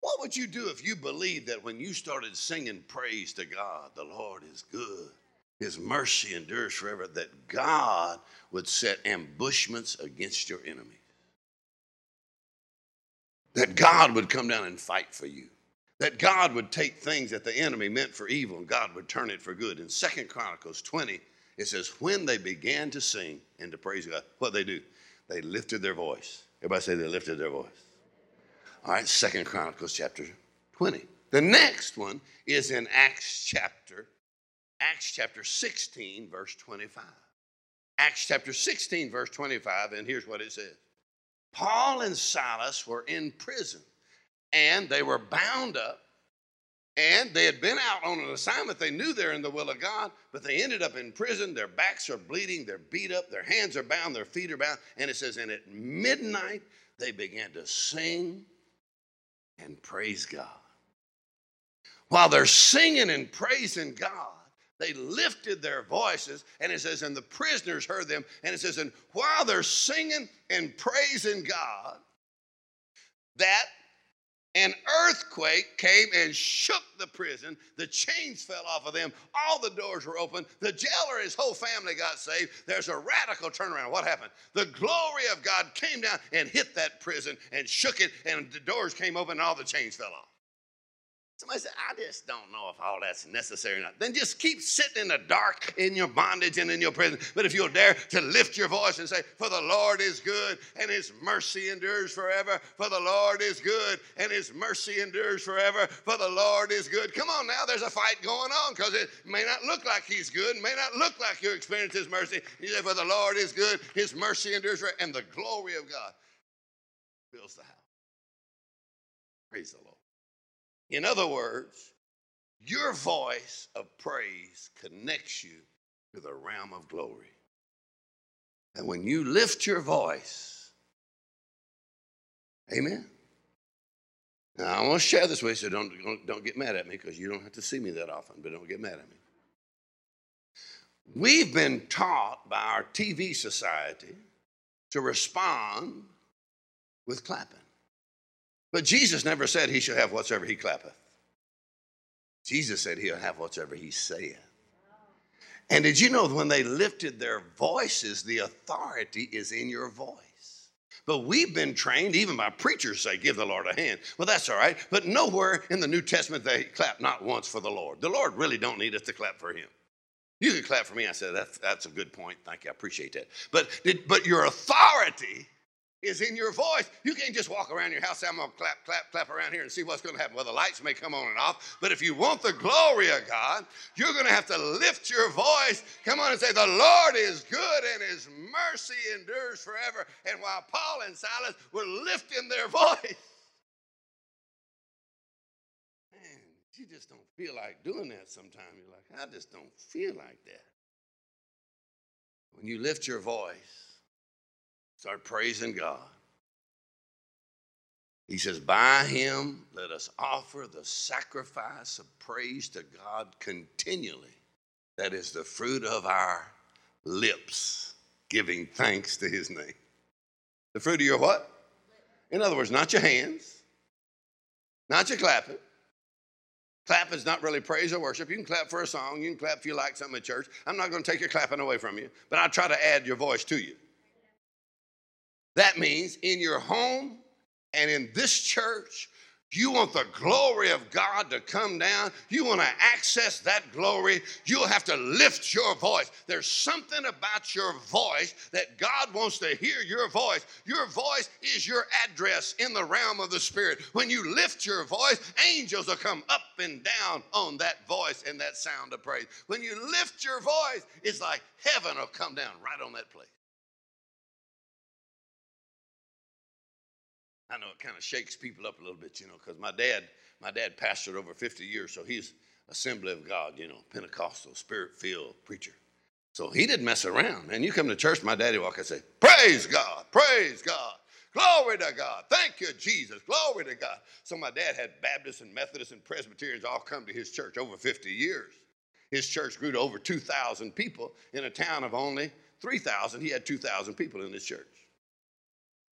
What would you do if you believed that when you started singing praise to God, the Lord is good, His mercy endures forever, that God would set ambushments against your enemies? That God would come down and fight for you. That God would take things that the enemy meant for evil and God would turn it for good. In Second Chronicles 20, it says, when they began to sing and to praise God, what they do? They lifted their voice. Everybody say they lifted their voice. All right, Second Chronicles chapter 20. The next one is in Acts chapter, Acts chapter 16, verse 25. Acts chapter 16, verse 25, and here's what it says. Paul and Silas were in prison, and they were bound up, and they had been out on an assignment. They knew they're in the will of God, but they ended up in prison. Their backs are bleeding, they're beat up, their hands are bound, their feet are bound. And it says, and at midnight they began to sing and praise God. While they're singing and praising God, they lifted their voices, and it says, and the prisoners heard them, and it says, and while they're singing and praising God, that an earthquake came and shook the prison. The chains fell off of them. All the doors were open. The jailer his whole family got saved. There's a radical turnaround. What happened? The glory of God came down and hit that prison and shook it, and the doors came open and all the chains fell off. Somebody said, I just don't know if all that's necessary or not. Then just keep sitting in the dark in your bondage and in your prison. But if you'll dare to lift your voice and say, For the Lord is good and his mercy endures forever. For the Lord is good and his mercy endures forever. For the Lord is good. Come on now, there's a fight going on because it may not look like he's good, may not look like you experience his mercy. You say, For the Lord is good, his mercy endures forever. And the glory of God fills the house. Praise the Lord. In other words, your voice of praise connects you to the realm of glory. And when you lift your voice, amen. Now, I want to share this you, so don't, don't, don't get mad at me because you don't have to see me that often, but don't get mad at me. We've been taught by our TV society to respond with clapping. But Jesus never said he should have whatsoever he clappeth. Jesus said he'll have whatsoever he saith. And did you know when they lifted their voices, the authority is in your voice? But we've been trained, even by preachers say, give the Lord a hand. Well, that's all right. But nowhere in the New Testament they clap not once for the Lord. The Lord really don't need us to clap for him. You can clap for me. I said, that's, that's a good point. Thank you. I appreciate that. But, but your authority is in your voice. You can't just walk around your house I'm going to clap, clap, clap around here and see what's going to happen. Well, the lights may come on and off, but if you want the glory of God, you're going to have to lift your voice. Come on and say, The Lord is good and his mercy endures forever. And while Paul and Silas were lifting their *laughs* voice, man, you just don't feel like doing that sometimes. You're like, I just don't feel like that. When you lift your voice, Start praising God. He says, By him let us offer the sacrifice of praise to God continually. That is the fruit of our lips, giving thanks to his name. The fruit of your what? In other words, not your hands, not your clapping. Clap is not really praise or worship. You can clap for a song, you can clap if you like something at church. I'm not going to take your clapping away from you, but I'll try to add your voice to you. That means in your home and in this church, You want the glory of God to come down. You want to access that glory. You'll have to lift your voice. There's something about your voice that God wants to hear your voice. Your voice is your address in the realm of the Spirit. When you lift your voice, angels will come up and down on that voice and that sound of praise. When you lift your voice, it's like heaven will come down right on that place. I know it kind of shakes people up a little bit, you know, because my dad, my dad pastored over 50 years, so he's Assembly of God, you know, Pentecostal, spirit-filled preacher. So he didn't mess around. And you come to church, my daddy walk and say, Praise God, praise God, glory to God, thank you, Jesus, glory to God. So my dad had Baptists and Methodists and Presbyterians all come to his church over 50 years. His church grew to over 2,000 people in a town of only 3,000. He had 2,000 people in his church.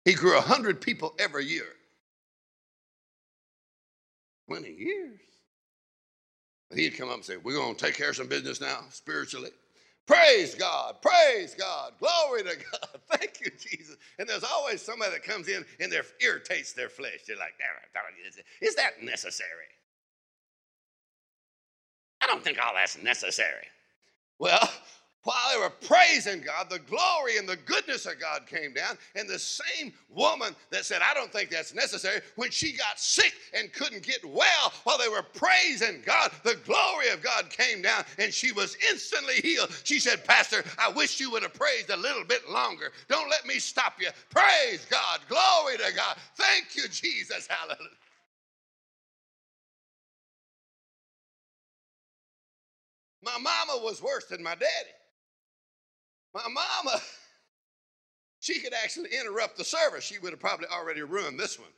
He grew 100 people every year. 20 years. He'd come up and say, We're going to take care of some business now, spiritually. Praise God, praise God, glory to God. *laughs* Thank you, Jesus. And there's always somebody that comes in and there irritates their flesh. They're like, Is that necessary? I don't think all that's necessary. Well, while they were praising God, the glory and the goodness of God came down. And the same woman that said, I don't think that's necessary, when she got sick and couldn't get well, while they were praising God, the glory of God came down and she was instantly healed. She said, Pastor, I wish you would have praised a little bit longer. Don't let me stop you. Praise God. Glory to God. Thank you, Jesus. Hallelujah. My mama was worse than my daddy. My mama, *laughs* she could actually interrupt the service. She would have probably already ruined this one.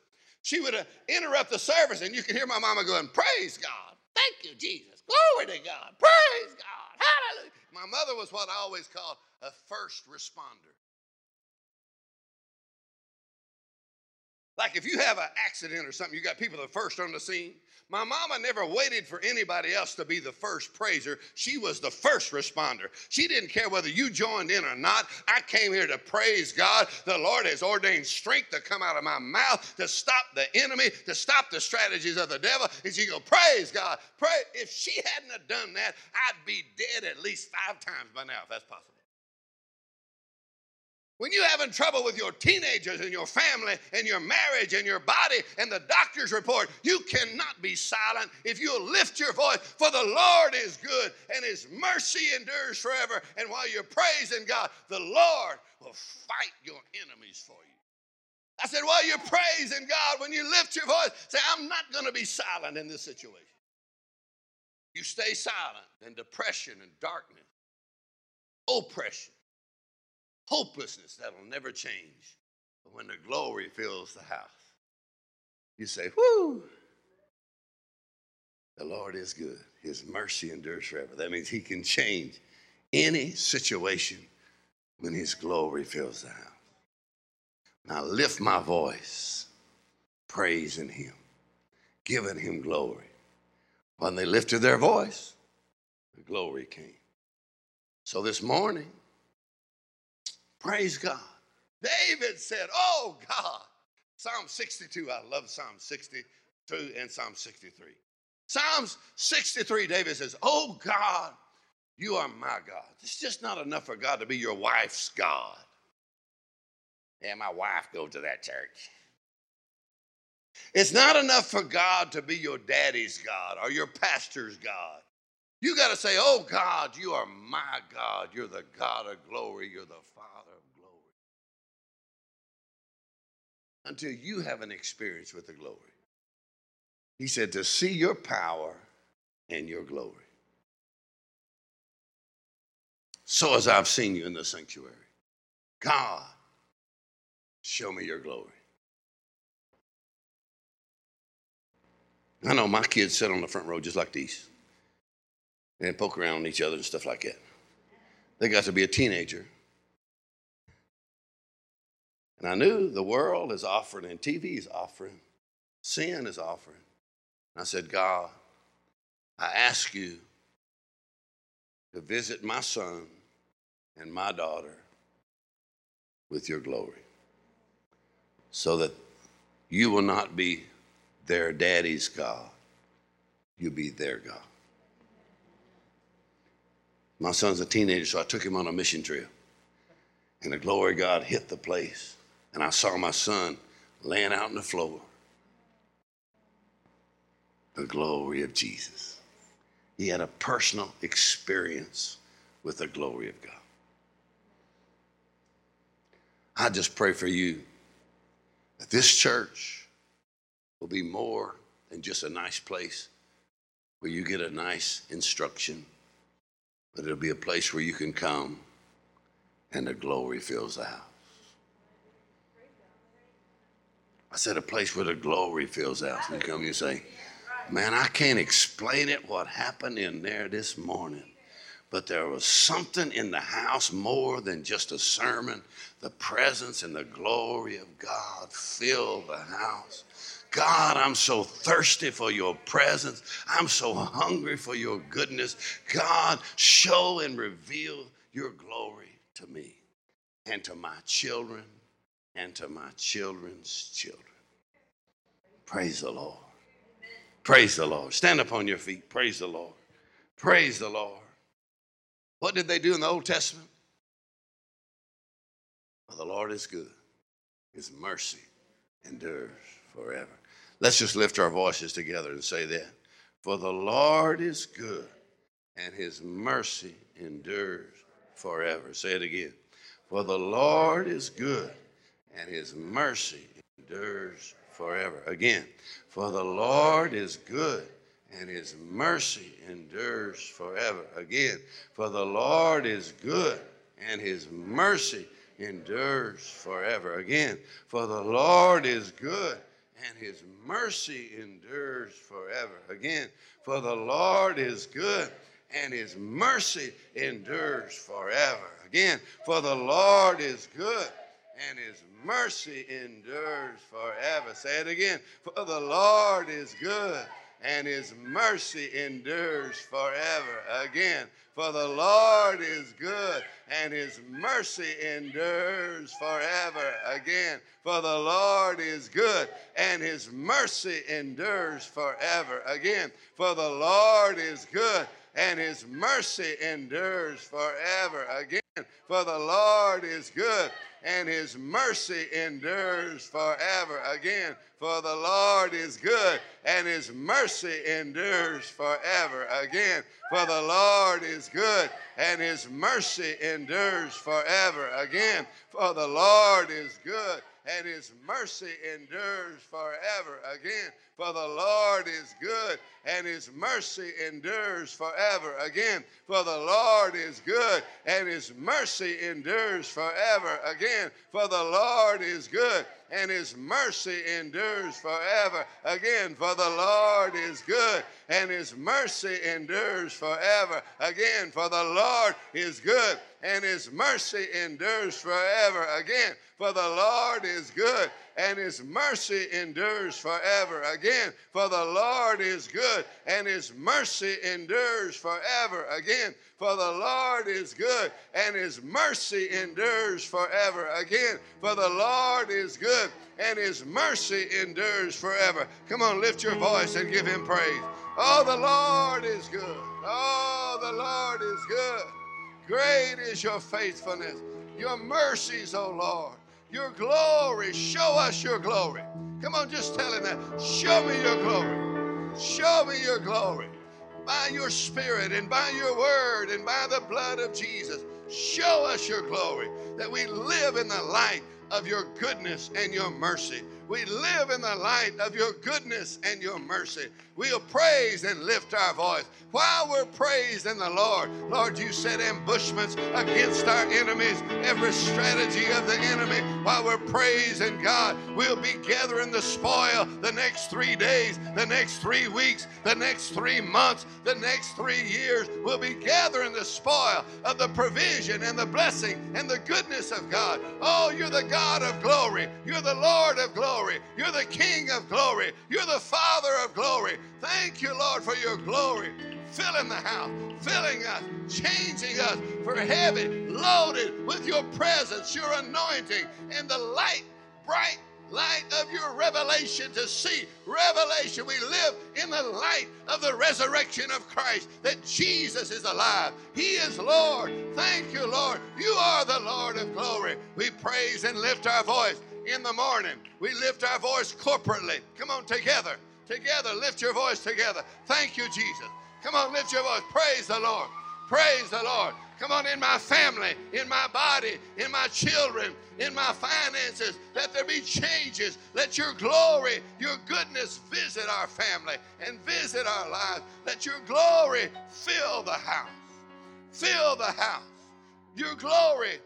She would have interrupt the service, and you can hear my mama going, Praise God. Thank you, Jesus. Glory to God. Praise God. Hallelujah. My mother was what I always called a first responder. Like if you have an accident or something, you got people are first on the scene. My mama never waited for anybody else to be the first praiser. She was the first responder. She didn't care whether you joined in or not. I came here to praise God. The Lord has ordained strength to come out of my mouth to stop the enemy, to stop the strategies of the devil. And she go, praise God. Pray. If she hadn't have done that, I'd be dead at least five times by now, if that's possible. When you're having trouble with your teenagers and your family and your marriage and your body and the doctor's report, you cannot be silent if you'll lift your voice. For the Lord is good and his mercy endures forever. And while you're praising God, the Lord will fight your enemies for you. I said, while you're praising God, when you lift your voice, say, I'm not going to be silent in this situation. You stay silent in depression and darkness, oppression hopelessness that'll never change. But when the glory fills the house, you say, Whoo, the Lord is good. His mercy endures forever. That means He can change any situation when His glory fills the house. Now lift my voice, praising Him, giving Him glory. When they lifted their voice, the glory came. So this morning, Praise God. David said, Oh God. Psalm 62, I love Psalm 62 and Psalm 63. Psalms 63, David says, Oh God, you are my God. It's just not enough for God to be your wife's God. Yeah, my wife goes to that church. It's not enough for God to be your daddy's God or your pastor's God. You got to say, Oh God, you are my God. You're the God of glory. You're the Father of glory. Until you have an experience with the glory. He said, To see your power and your glory. So as I've seen you in the sanctuary, God, show me your glory. I know my kids sit on the front row just like these and poke around on each other and stuff like that. They got to be a teenager. And I knew the world is offering and TV is offering, sin is offering. And I said, God, I ask you to visit my son and my daughter with your glory so that you will not be their daddy's God, you'll be their God. My son's a teenager, so I took him on a mission trip. And the glory of God hit the place. And I saw my son laying out on the floor. The glory of Jesus. He had a personal experience with the glory of God. I just pray for you that this church will be more than just a nice place where you get a nice instruction, but it'll be a place where you can come and the glory fills the house. I said a place where the glory fills the house. And you come you say, Man, I can't explain it what happened in there this morning. But there was something in the house more than just a sermon. The presence and the glory of God filled the house. God, I'm so thirsty for your presence. I'm so hungry for your goodness. God, show and reveal your glory to me and to my children and to my children's children. Praise the Lord. Praise the Lord. Stand up on your feet. Praise the Lord. Praise the Lord. What did they do in the Old Testament? Well, the Lord is good. His mercy endures forever. Let's just lift our voices together and say that. For the Lord is good, and his mercy endures forever. Say it again. For the Lord is good, and his mercy endures forever. Again, for the Lord is good and his mercy endures forever. Again, for the Lord is good and his mercy endures forever. Again, for the Lord is good and his mercy endures forever. Again, for the Lord is good and his mercy endures forever. Again, for the Lord is good and his mercy endures forever. Say it again. For the Lord is good and his mercy endures forever. Again, for the Lord is good and his mercy endures forever. Again, for the Lord is good and his mercy endures forever. Again, for the Lord is good and his mercy endures forever. Again, for the Lord is good and his mercy endures forever. Again, for the Lord is good and his mercy endures forever. Again, for the Lord is good and his mercy endures forever. Again, for the Lord is good and his mercy endures forever. Again, for the Lord is good and his mercy endures forever. Again, for the Lord is good and his mercy endures forever. Again, for the Lord is good and his mercy endures forever. Again, for the Lord is good and his mercy endures forever. Again, for the Lord is good and his mercy endures forever. Again, for the Lord is good and his mercy endures forever. Again, for the Lord is good and his mercy endures forever. Again, for the Lord is good and his mercy endures forever. Again, for the Lord is good and his mercy endures forever. Come on, lift your voice and give him praise. Oh, the Lord is good. Oh, the Lord is good. Great is your faithfulness, your mercies, O Lord, your glory. Show us your glory. Come on, just tell him that. Show me your glory. Show me your glory. By your spirit and by your word and by the blood of Jesus, show us your glory that we live in the light of your goodness and your mercy. We live in the light of your goodness and your mercy. We'll praise and lift our voice while we're praising the Lord. Lord, you set ambushments against our enemies, every strategy of the enemy. While we're praising God, we'll be gathering the spoil the next three days, the next three weeks, the next three months, the next three years. We'll be gathering the spoil of the provision and the blessing and the goodness of God. Oh, you're the God of glory. You're the Lord of glory. You're the King of glory. You're the Father of glory. Thank you, Lord, for your glory. Filling the house, filling us, changing us for heavy, loaded with your presence, your anointing, and the light, bright light of your revelation to see revelation. We live in the light of the resurrection of Christ, that Jesus is alive. He is Lord. Thank you, Lord. You are the Lord of glory. We praise and lift our voice in the morning. We lift our voice corporately. Come on, together. Together, lift your voice together. Thank you, Jesus. Come on, lift your voice. Praise the Lord. Praise the Lord. Come on, in my family, in my body, in my children, in my finances, let there be changes. Let your glory, your goodness visit our family and visit our lives. Let your glory fill the house. Fill the house. Your glory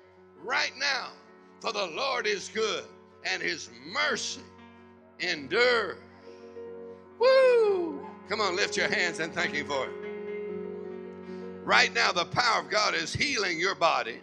right now. For the Lord is good and his mercy endures. Woo! Come on, lift your hands and thank him for it. Right now, the power of God is healing your body.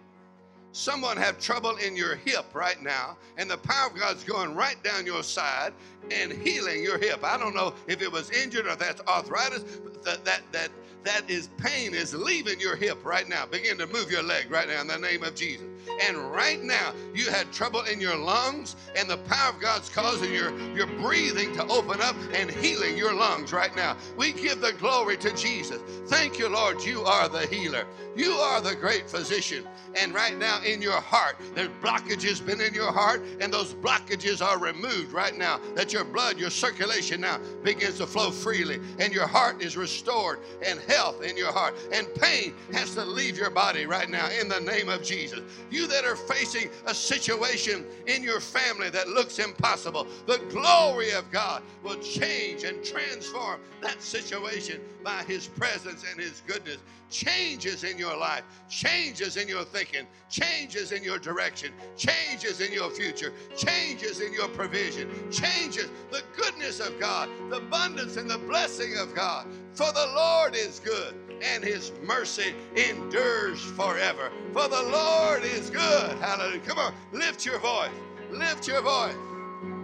Someone have trouble in your hip right now, and the power of God's going right down your side and healing your hip. I don't know if it was injured or that's arthritis. That that that that is pain is leaving your hip right now. Begin to move your leg right now in the name of Jesus. And right now, you had trouble in your lungs, and the power of God's causing your, your breathing to open up and healing your lungs right now. We give the glory to Jesus. Thank you, Lord. You are the healer. You are the great physician. And right now in your heart, there's blockages been in your heart, and those blockages are removed right now. That your blood, your circulation now begins to flow freely, and your heart is restored, and health in your heart, and pain has to leave your body right now in the name of Jesus. You that are facing a situation in your family that looks impossible, the glory of God will change and transform that situation by His presence and His goodness. Changes in your life, changes in your thinking, changes in your direction, changes in your future, changes in your provision, changes the goodness of God, the abundance and the blessing of God. For the Lord is good and his mercy endures forever. For the Lord is good. Hallelujah. Come on, lift your voice. Lift your voice.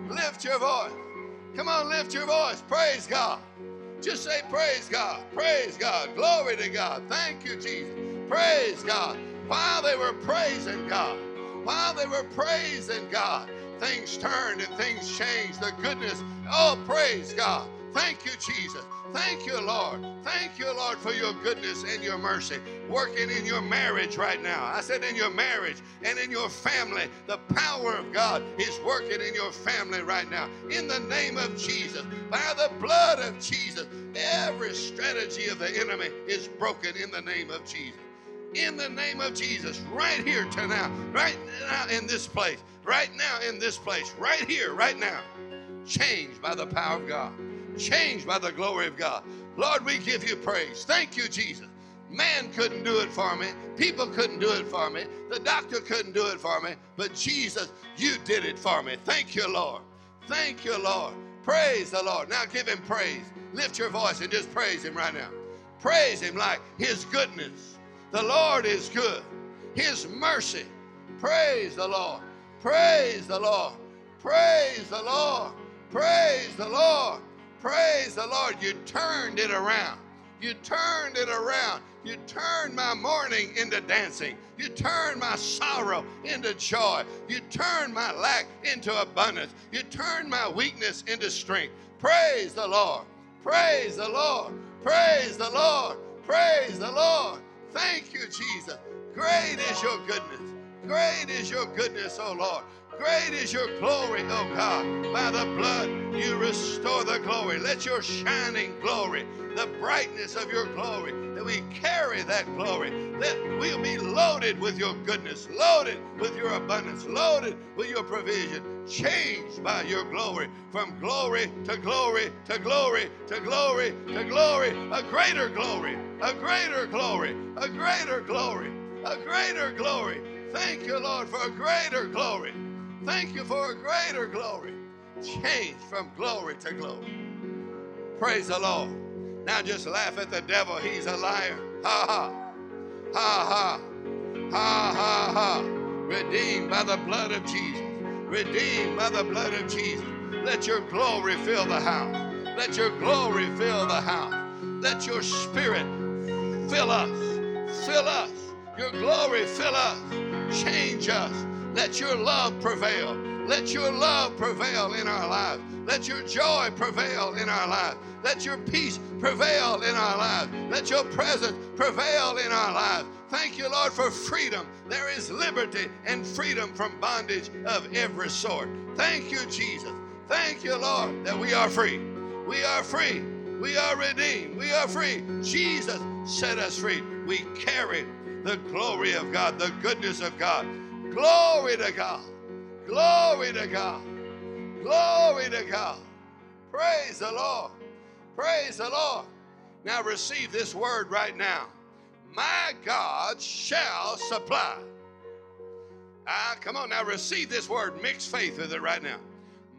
Lift your voice. Come on, lift your voice. Praise God. Just say, Praise God. Praise God. Glory to God. Thank you, Jesus. Praise God. While they were praising God, while they were praising God, things turned and things changed. The goodness. Oh, praise God. Thank you, Jesus. Thank you, Lord. Thank you, Lord, for your goodness and your mercy working in your marriage right now. I said in your marriage and in your family. The power of God is working in your family right now. In the name of Jesus, by the blood of Jesus, every strategy of the enemy is broken in the name of Jesus. In the name of Jesus, right here to now, right now in this place, right now in this place, right here, right now, changed by the power of God changed by the glory of God. Lord, we give you praise. Thank you, Jesus. Man couldn't do it for me. People couldn't do it for me. The doctor couldn't do it for me. But Jesus, you did it for me. Thank you, Lord. Thank you, Lord. Praise the Lord. Now give him praise. Lift your voice and just praise him right now. Praise him like his goodness. The Lord is good. His mercy. Praise the Lord. Praise the Lord. Praise the Lord. Praise the Lord. Praise the Lord. You turned it around. You turned it around. You turned my mourning into dancing. You turned my sorrow into joy. You turned my lack into abundance. You turned my weakness into strength. Praise the Lord. Praise the Lord. Praise the Lord. Praise the Lord. Thank you, Jesus. Great is your goodness. Great is your goodness, O Lord. Great is your glory, O God. By the blood, you restore the glory. Let your shining glory, the brightness of your glory, that we carry that glory, that we'll be loaded with your goodness, loaded with your abundance, loaded with your provision, changed by your glory from glory to glory to glory to glory to glory, a greater glory, a greater glory, a greater glory, a greater glory. Thank you, Lord, for a greater glory. Thank you for a greater glory. Change from glory to glory. Praise the Lord. Now just laugh at the devil. He's a liar. Ha ha. Ha ha. Ha ha ha. Redeemed by the blood of Jesus. Redeemed by the blood of Jesus. Let your glory fill the house. Let your glory fill the house. Let your spirit fill us. Fill us. Your glory fill us. Change us. Let your love prevail. Let your love prevail in our lives. Let your joy prevail in our lives. Let your peace prevail in our lives. Let your presence prevail in our lives. Thank you, Lord, for freedom. There is liberty and freedom from bondage of every sort. Thank you, Jesus. Thank you, Lord, that we are free. We are free. We are redeemed. We are free. Jesus set us free. We carry the glory of God, the goodness of God. Glory to God. Glory to God. Glory to God. Praise the Lord. Praise the Lord. Now receive this word right now. My God shall supply. Ah, come on now, receive this word. Mix faith with it right now.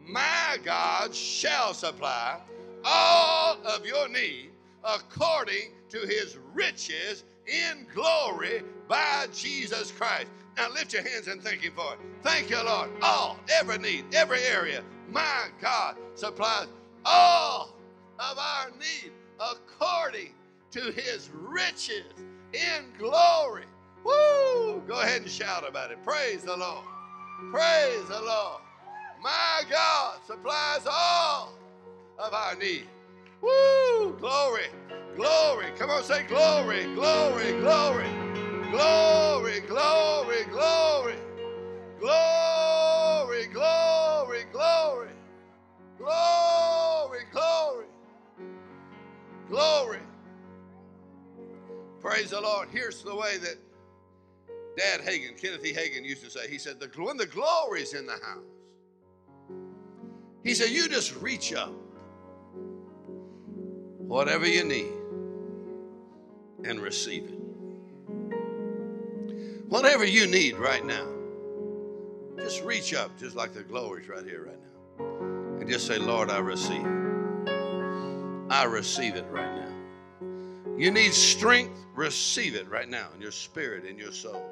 My God shall supply all of your need according to his riches in glory by Jesus Christ. Now lift your hands and thank him for it. Thank you, Lord. All, every need, every area. My God supplies all of our need according to his riches in glory. Woo! Go ahead and shout about it. Praise the Lord. Praise the Lord. My God supplies all of our need. Woo! Glory. Glory. Come on, say glory, glory, glory. Glory, glory, glory. Glory, glory, glory. Glory, glory. Glory. Praise the Lord. Here's the way that Dad Hagin, Kenneth E. Hagin, used to say. He said, when the glory's in the house, he said, you just reach up, whatever you need, and receive it. Whatever you need right now, just reach up, just like the glory's right here, right now, and just say, Lord, I receive. I receive it right now. You need strength, receive it right now in your spirit, in your soul.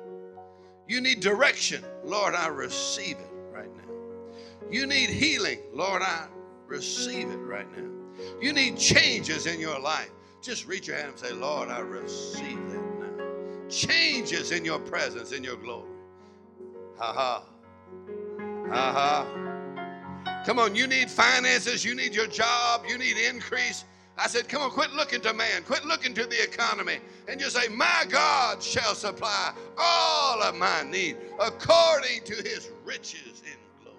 You need direction, Lord, I receive it right now. You need healing, Lord, I receive it right now. You need changes in your life. Just reach your hand and say, Lord, I receive now. Changes in your presence, in your glory. Ha ha. Ha ha. Come on, you need finances, you need your job, you need increase. I said, come on, quit looking to man, quit looking to the economy, and just say, My God shall supply all of my need according to his riches in glory.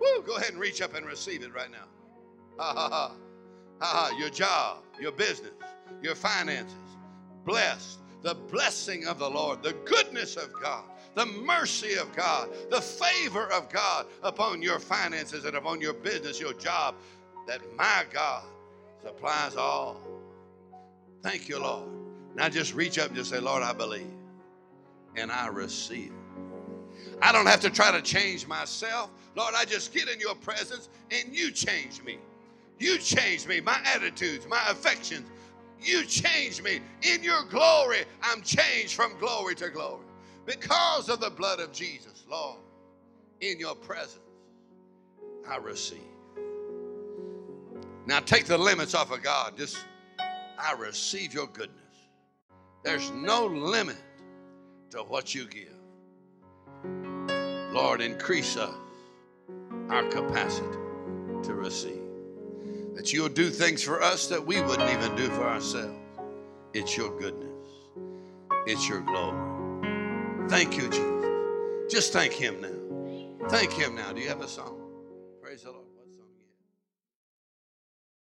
Woo, go ahead and reach up and receive it right now. Ha ha ha. Ha ha. Your job, your business, your finances, blessed. The blessing of the Lord, the goodness of God, the mercy of God, the favor of God upon your finances and upon your business, your job, that my God supplies all. Thank you, Lord. Now just reach up and just say, Lord, I believe and I receive. I don't have to try to change myself. Lord, I just get in your presence and you change me. You change me, my attitudes, my affections. You change me. In your glory, I'm changed from glory to glory. Because of the blood of Jesus, Lord, in your presence, I receive. Now take the limits off of God. Just, I receive your goodness. There's no limit to what you give. Lord, increase us, our capacity to receive. That you'll do things for us that we wouldn't even do for ourselves. It's your goodness, it's your glory. Thank you, Jesus. Just thank Him now. Thank Him now. Do you have a song?